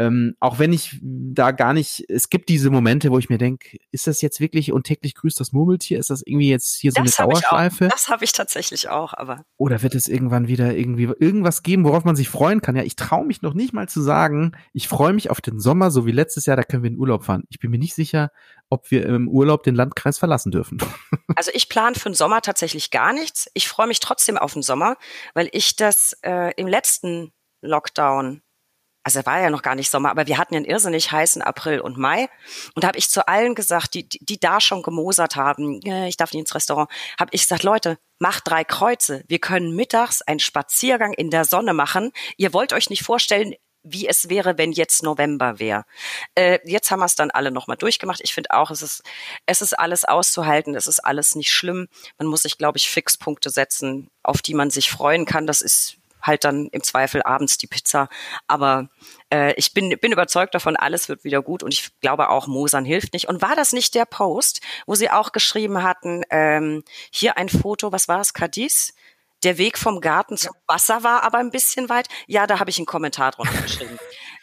Ähm, auch wenn ich da gar nicht, es gibt diese Momente, wo ich mir denke, ist das jetzt wirklich und täglich grüßt das Murmeltier? Ist das irgendwie jetzt hier so das eine Dauerschleife? das habe ich tatsächlich auch, aber. Oder wird es irgendwann wieder irgendwie irgendwas geben, worauf man sich freuen kann? Ja, ich traue mich noch nicht mal zu sagen, ich freue mich auf den Sommer, so wie letztes Jahr, da können wir in Urlaub fahren. Ich bin mir nicht sicher, ob wir im Urlaub den Landkreis verlassen dürfen. Also ich plane für den Sommer tatsächlich gar nichts. Ich freue mich trotzdem auf den Sommer, weil ich das äh, im letzten Lockdown also war ja noch gar nicht Sommer, aber wir hatten einen irrsinnig heißen April und Mai. Und da habe ich zu allen gesagt, die, die da schon gemosert haben, äh, ich darf nicht ins Restaurant, habe ich gesagt, Leute, macht drei Kreuze. Wir können mittags einen Spaziergang in der Sonne machen. Ihr wollt euch nicht vorstellen, wie es wäre, wenn jetzt November wäre. Äh, jetzt haben wir es dann alle nochmal durchgemacht. Ich finde auch, es ist, es ist alles auszuhalten, es ist alles nicht schlimm. Man muss sich, glaube ich, Fixpunkte setzen, auf die man sich freuen kann. Das ist halt dann im Zweifel abends die Pizza. Aber äh, ich bin, bin überzeugt davon, alles wird wieder gut und ich glaube auch, Mosern hilft nicht. Und war das nicht der Post, wo sie auch geschrieben hatten, ähm, hier ein Foto, was war es, Cadiz? Der Weg vom Garten zum Wasser war aber ein bisschen weit. Ja, da habe ich einen Kommentar drunter geschrieben.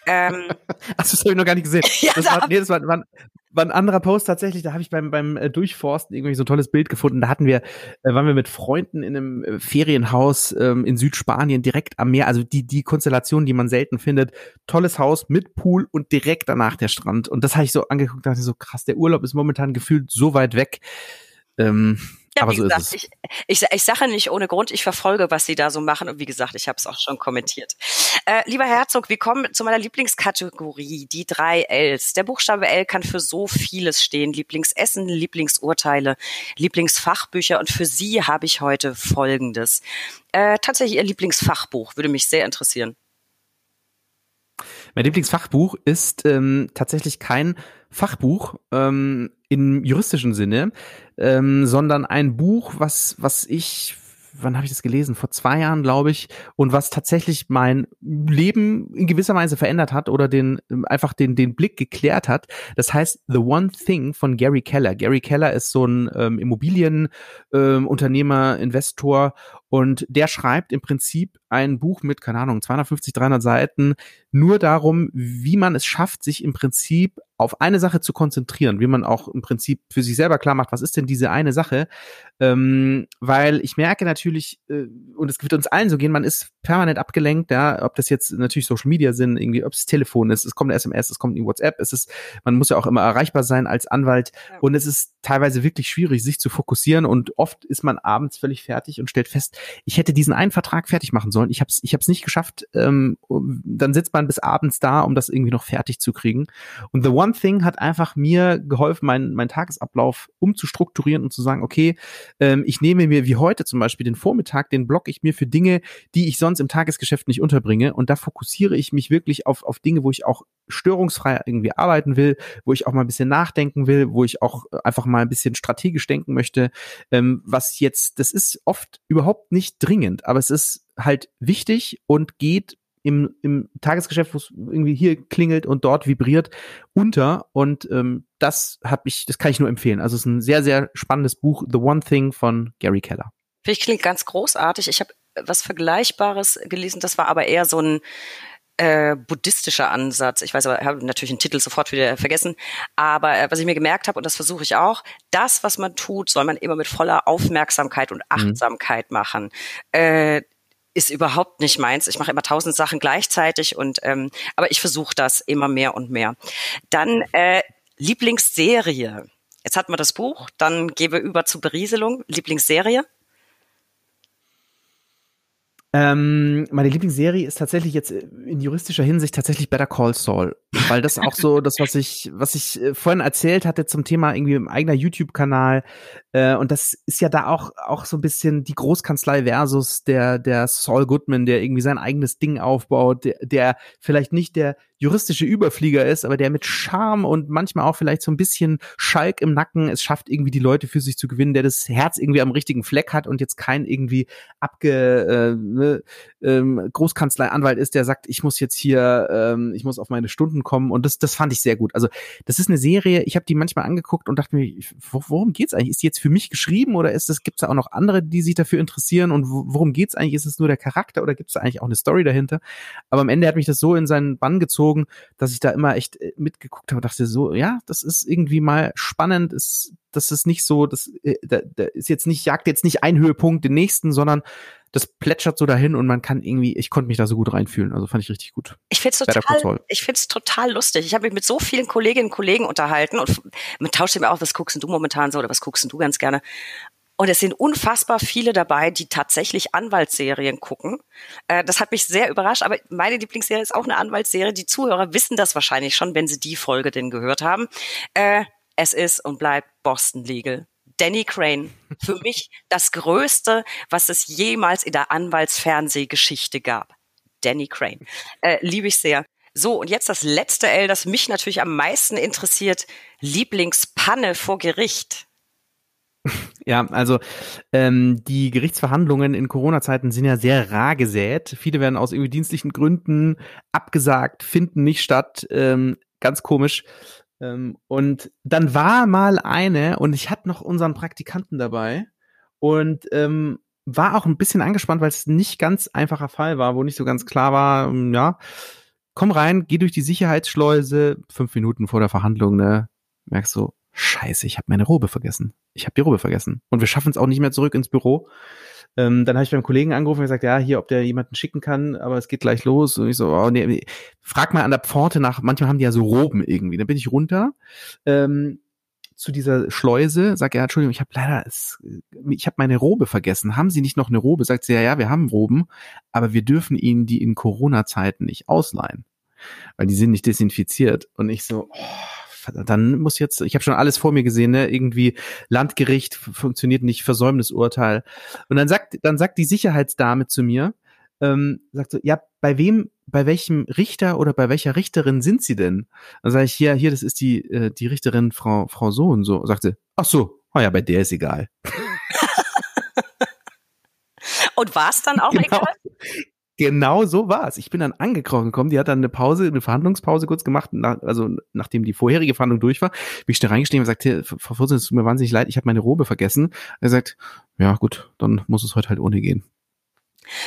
ähm, Ach, das habe ich noch gar nicht gesehen. ja, das, war, nee, das war, war, war ein anderer Post tatsächlich, da habe ich beim, beim äh, Durchforsten irgendwie so ein tolles Bild gefunden. Da hatten wir, äh, waren wir mit Freunden in einem äh, Ferienhaus ähm, in Südspanien direkt am Meer. Also die, die Konstellation, die man selten findet. Tolles Haus mit Pool und direkt danach der Strand. Und das habe ich so angeguckt, dachte so krass, der Urlaub ist momentan gefühlt so weit weg. Ähm, ja, aber so gesagt. Ich, ich, ich sage nicht ohne Grund, ich verfolge, was Sie da so machen. Und wie gesagt, ich habe es auch schon kommentiert. Äh, lieber Herzog, wir kommen zu meiner Lieblingskategorie, die drei Ls. Der Buchstabe L kann für so vieles stehen. Lieblingsessen, Lieblingsurteile, Lieblingsfachbücher. Und für Sie habe ich heute Folgendes. Äh, tatsächlich Ihr Lieblingsfachbuch, würde mich sehr interessieren. Mein Lieblingsfachbuch ist ähm, tatsächlich kein Fachbuch ähm, im juristischen Sinne, ähm, sondern ein Buch, was, was ich wann habe ich das gelesen? Vor zwei Jahren, glaube ich, und was tatsächlich mein Leben in gewisser Weise verändert hat oder den ähm, einfach den den Blick geklärt hat. Das heißt The One Thing von Gary Keller. Gary Keller ist so ein ähm, Immobilienunternehmer, ähm, Investor und der schreibt im Prinzip ein Buch mit, keine Ahnung, 250, 300 Seiten, nur darum, wie man es schafft, sich im Prinzip auf eine Sache zu konzentrieren, wie man auch im Prinzip für sich selber klar macht, was ist denn diese eine Sache? Ähm, weil ich merke natürlich, äh, und es wird uns allen so gehen, man ist permanent abgelenkt, ja, ob das jetzt natürlich Social Media sind, irgendwie, ob es Telefon ist, es kommt eine SMS, es kommt eine WhatsApp, es ist, man muss ja auch immer erreichbar sein als Anwalt ja. und es ist teilweise wirklich schwierig, sich zu fokussieren und oft ist man abends völlig fertig und stellt fest, ich hätte diesen einen Vertrag fertig machen sollen, ich habe es ich hab's nicht geschafft, ähm, dann sitzt man bis abends da, um das irgendwie noch fertig zu kriegen und The One Thing hat einfach mir geholfen, meinen mein Tagesablauf umzustrukturieren und zu sagen, okay, ähm, ich nehme mir wie heute zum Beispiel den Vormittag, den block ich mir für Dinge, die ich sonst im Tagesgeschäft nicht unterbringe. Und da fokussiere ich mich wirklich auf, auf Dinge, wo ich auch störungsfrei irgendwie arbeiten will, wo ich auch mal ein bisschen nachdenken will, wo ich auch einfach mal ein bisschen strategisch denken möchte. Ähm, was jetzt, das ist oft überhaupt nicht dringend, aber es ist halt wichtig und geht im, im Tagesgeschäft, wo es irgendwie hier klingelt und dort vibriert, unter. Und ähm, das habe ich, das kann ich nur empfehlen. Also es ist ein sehr, sehr spannendes Buch, The One Thing von Gary Keller. Finde ich klingt ganz großartig. Ich habe was Vergleichbares gelesen, das war aber eher so ein äh, buddhistischer Ansatz. Ich weiß aber, ich habe natürlich den Titel sofort wieder vergessen. Aber äh, was ich mir gemerkt habe, und das versuche ich auch, das, was man tut, soll man immer mit voller Aufmerksamkeit und mhm. Achtsamkeit mhm. machen. Äh, ist überhaupt nicht meins. Ich mache immer tausend Sachen gleichzeitig und ähm, aber ich versuche das immer mehr und mehr. Dann äh, Lieblingsserie. Jetzt hatten wir das Buch, dann gehen wir über zu Berieselung. Lieblingsserie? Ähm, meine Lieblingsserie ist tatsächlich jetzt in juristischer Hinsicht tatsächlich Better Call Saul, weil das auch so das, was ich, was ich äh, vorhin erzählt hatte zum Thema irgendwie im eigener YouTube-Kanal. Äh, und das ist ja da auch auch so ein bisschen die Großkanzlei versus der der Saul Goodman, der irgendwie sein eigenes Ding aufbaut, der, der vielleicht nicht der juristische Überflieger ist, aber der mit Charme und manchmal auch vielleicht so ein bisschen Schalk im Nacken es schafft, irgendwie die Leute für sich zu gewinnen, der das Herz irgendwie am richtigen Fleck hat und jetzt kein irgendwie abge äh, ähm, Großkanzlei-Anwalt ist, der sagt, ich muss jetzt hier, ähm, ich muss auf meine Stunden kommen und das, das fand ich sehr gut. Also das ist eine Serie, ich habe die manchmal angeguckt und dachte mir, worum geht's eigentlich? Ist die jetzt für mich geschrieben oder ist es, gibt's da auch noch andere, die sich dafür interessieren und worum geht's eigentlich? Ist es nur der Charakter oder gibt's da eigentlich auch eine Story dahinter? Aber am Ende hat mich das so in seinen Bann gezogen, dass ich da immer echt äh, mitgeguckt habe und dachte so, ja, das ist irgendwie mal spannend, ist das ist nicht so, das äh, da, da ist jetzt nicht, jagt jetzt nicht ein Höhepunkt den nächsten, sondern das plätschert so dahin und man kann irgendwie, ich konnte mich da so gut reinfühlen. Also fand ich richtig gut. Ich find's total, ich find's total lustig. Ich habe mich mit so vielen Kolleginnen und Kollegen unterhalten und man tauscht immer auch, was guckst du momentan so oder was guckst du ganz gerne? Und es sind unfassbar viele dabei, die tatsächlich Anwaltsserien gucken. Äh, das hat mich sehr überrascht, aber meine Lieblingsserie ist auch eine Anwaltsserie. Die Zuhörer wissen das wahrscheinlich schon, wenn sie die Folge denn gehört haben. Äh, es ist und bleibt Boston Legal. Danny Crane. Für mich das Größte, was es jemals in der Anwaltsfernsehgeschichte gab. Danny Crane. Äh, liebe ich sehr. So, und jetzt das letzte L, das mich natürlich am meisten interessiert. Lieblingspanne vor Gericht. Ja, also ähm, die Gerichtsverhandlungen in Corona-Zeiten sind ja sehr rar gesät. Viele werden aus irgendwie dienstlichen Gründen abgesagt, finden nicht statt. Ähm, ganz komisch. Ähm, und dann war mal eine, und ich hatte noch unseren Praktikanten dabei und ähm, war auch ein bisschen angespannt, weil es nicht ganz einfacher Fall war, wo nicht so ganz klar war, ähm, ja, komm rein, geh durch die Sicherheitsschleuse, fünf Minuten vor der Verhandlung, ne, merkst du, scheiße, ich habe meine Robe vergessen. Ich habe die Robe vergessen. Und wir schaffen es auch nicht mehr zurück ins Büro. Ähm, dann habe ich beim Kollegen angerufen und gesagt, ja, hier, ob der jemanden schicken kann, aber es geht gleich los. Und ich so, oh, nee, frag mal an der Pforte nach, manchmal haben die ja so Roben irgendwie. Dann bin ich runter ähm, zu dieser Schleuse, sag ja, Entschuldigung, ich habe leider, es, ich habe meine Robe vergessen. Haben Sie nicht noch eine Robe? Sagt sie, ja, ja, wir haben Roben, aber wir dürfen Ihnen die in Corona-Zeiten nicht ausleihen, weil die sind nicht desinfiziert. Und ich so, oh, dann muss jetzt, ich habe schon alles vor mir gesehen, ne? irgendwie Landgericht funktioniert nicht, Versäumnisurteil. Und dann sagt, dann sagt die Sicherheitsdame zu mir, ähm, sagt so, ja, bei wem, bei welchem Richter oder bei welcher Richterin sind Sie denn? Dann sage ich, ja, hier, das ist die, äh, die Richterin Frau, Frau so und so. Sagt sie, ach so, oh ja, bei der ist egal. und war es dann auch genau. egal? Genau so war es. Ich bin dann angekrochen gekommen. Die hat dann eine Pause, eine Verhandlungspause kurz gemacht, nach, also nachdem die vorherige Verhandlung durch war, bin ich da reingestiegen und gesagt, Frau Vorsitzende, es tut mir wahnsinnig leid, ich habe meine Robe vergessen. Er sagt, ja gut, dann muss es heute halt ohne gehen.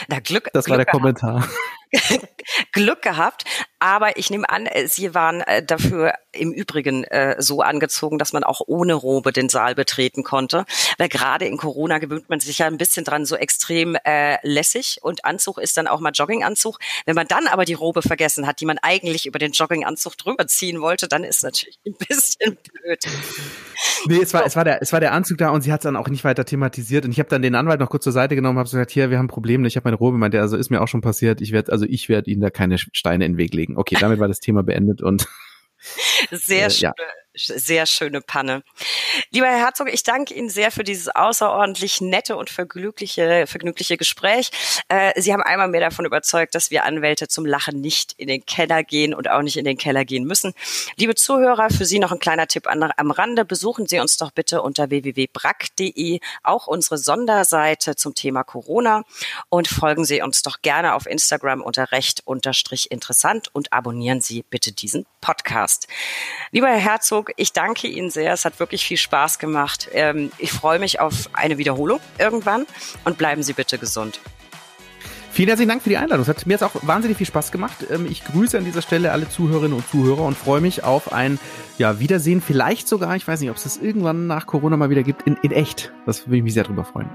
Na, Glück. Das Glück war der gehabt. Kommentar. Glück gehabt, aber ich nehme an, äh, Sie waren äh, dafür im Übrigen äh, so angezogen, dass man auch ohne Robe den Saal betreten konnte, weil gerade in Corona gewöhnt man sich ja ein bisschen dran, so extrem lässig und Anzug ist dann auch mal Jogginganzug. Wenn man dann aber die Robe vergessen hat, die man eigentlich über den Jogginganzug drüber ziehen wollte, dann ist natürlich ein bisschen blöd. Nee, es war, es war der, es war der Anzug da und sie hat es dann auch nicht weiter thematisiert und ich habe dann den Anwalt noch kurz zur Seite genommen, habe gesagt, hier, wir haben Probleme, ich habe meine Robe, meinte, also ist mir auch schon passiert, ich werde, also ich werde Ihnen da keine Steine in den Weg legen. Okay, damit war das Thema beendet und sehr äh, schön. Ja sehr schöne Panne. Lieber Herr Herzog, ich danke Ihnen sehr für dieses außerordentlich nette und vergnügliche, vergnügliche Gespräch. Äh, Sie haben einmal mehr davon überzeugt, dass wir Anwälte zum Lachen nicht in den Keller gehen und auch nicht in den Keller gehen müssen. Liebe Zuhörer, für Sie noch ein kleiner Tipp am Rande. Besuchen Sie uns doch bitte unter www.brack.de auch unsere Sonderseite zum Thema Corona und folgen Sie uns doch gerne auf Instagram unter recht unterstrich interessant und abonnieren Sie bitte diesen Podcast. Lieber Herr Herzog, Herzog, ich danke Ihnen sehr. Es hat wirklich viel Spaß gemacht. Ähm, ich freue mich auf eine Wiederholung irgendwann und bleiben Sie bitte gesund. Vielen herzlichen Dank für die Einladung. Es hat mir jetzt auch wahnsinnig viel Spaß gemacht. Ähm, ich grüße an dieser Stelle alle Zuhörerinnen und Zuhörer und freue mich auf ein ja, Wiedersehen. Vielleicht sogar, ich weiß nicht, ob es das irgendwann nach Corona mal wieder gibt, in, in echt. Das würde ich mich sehr drüber freuen.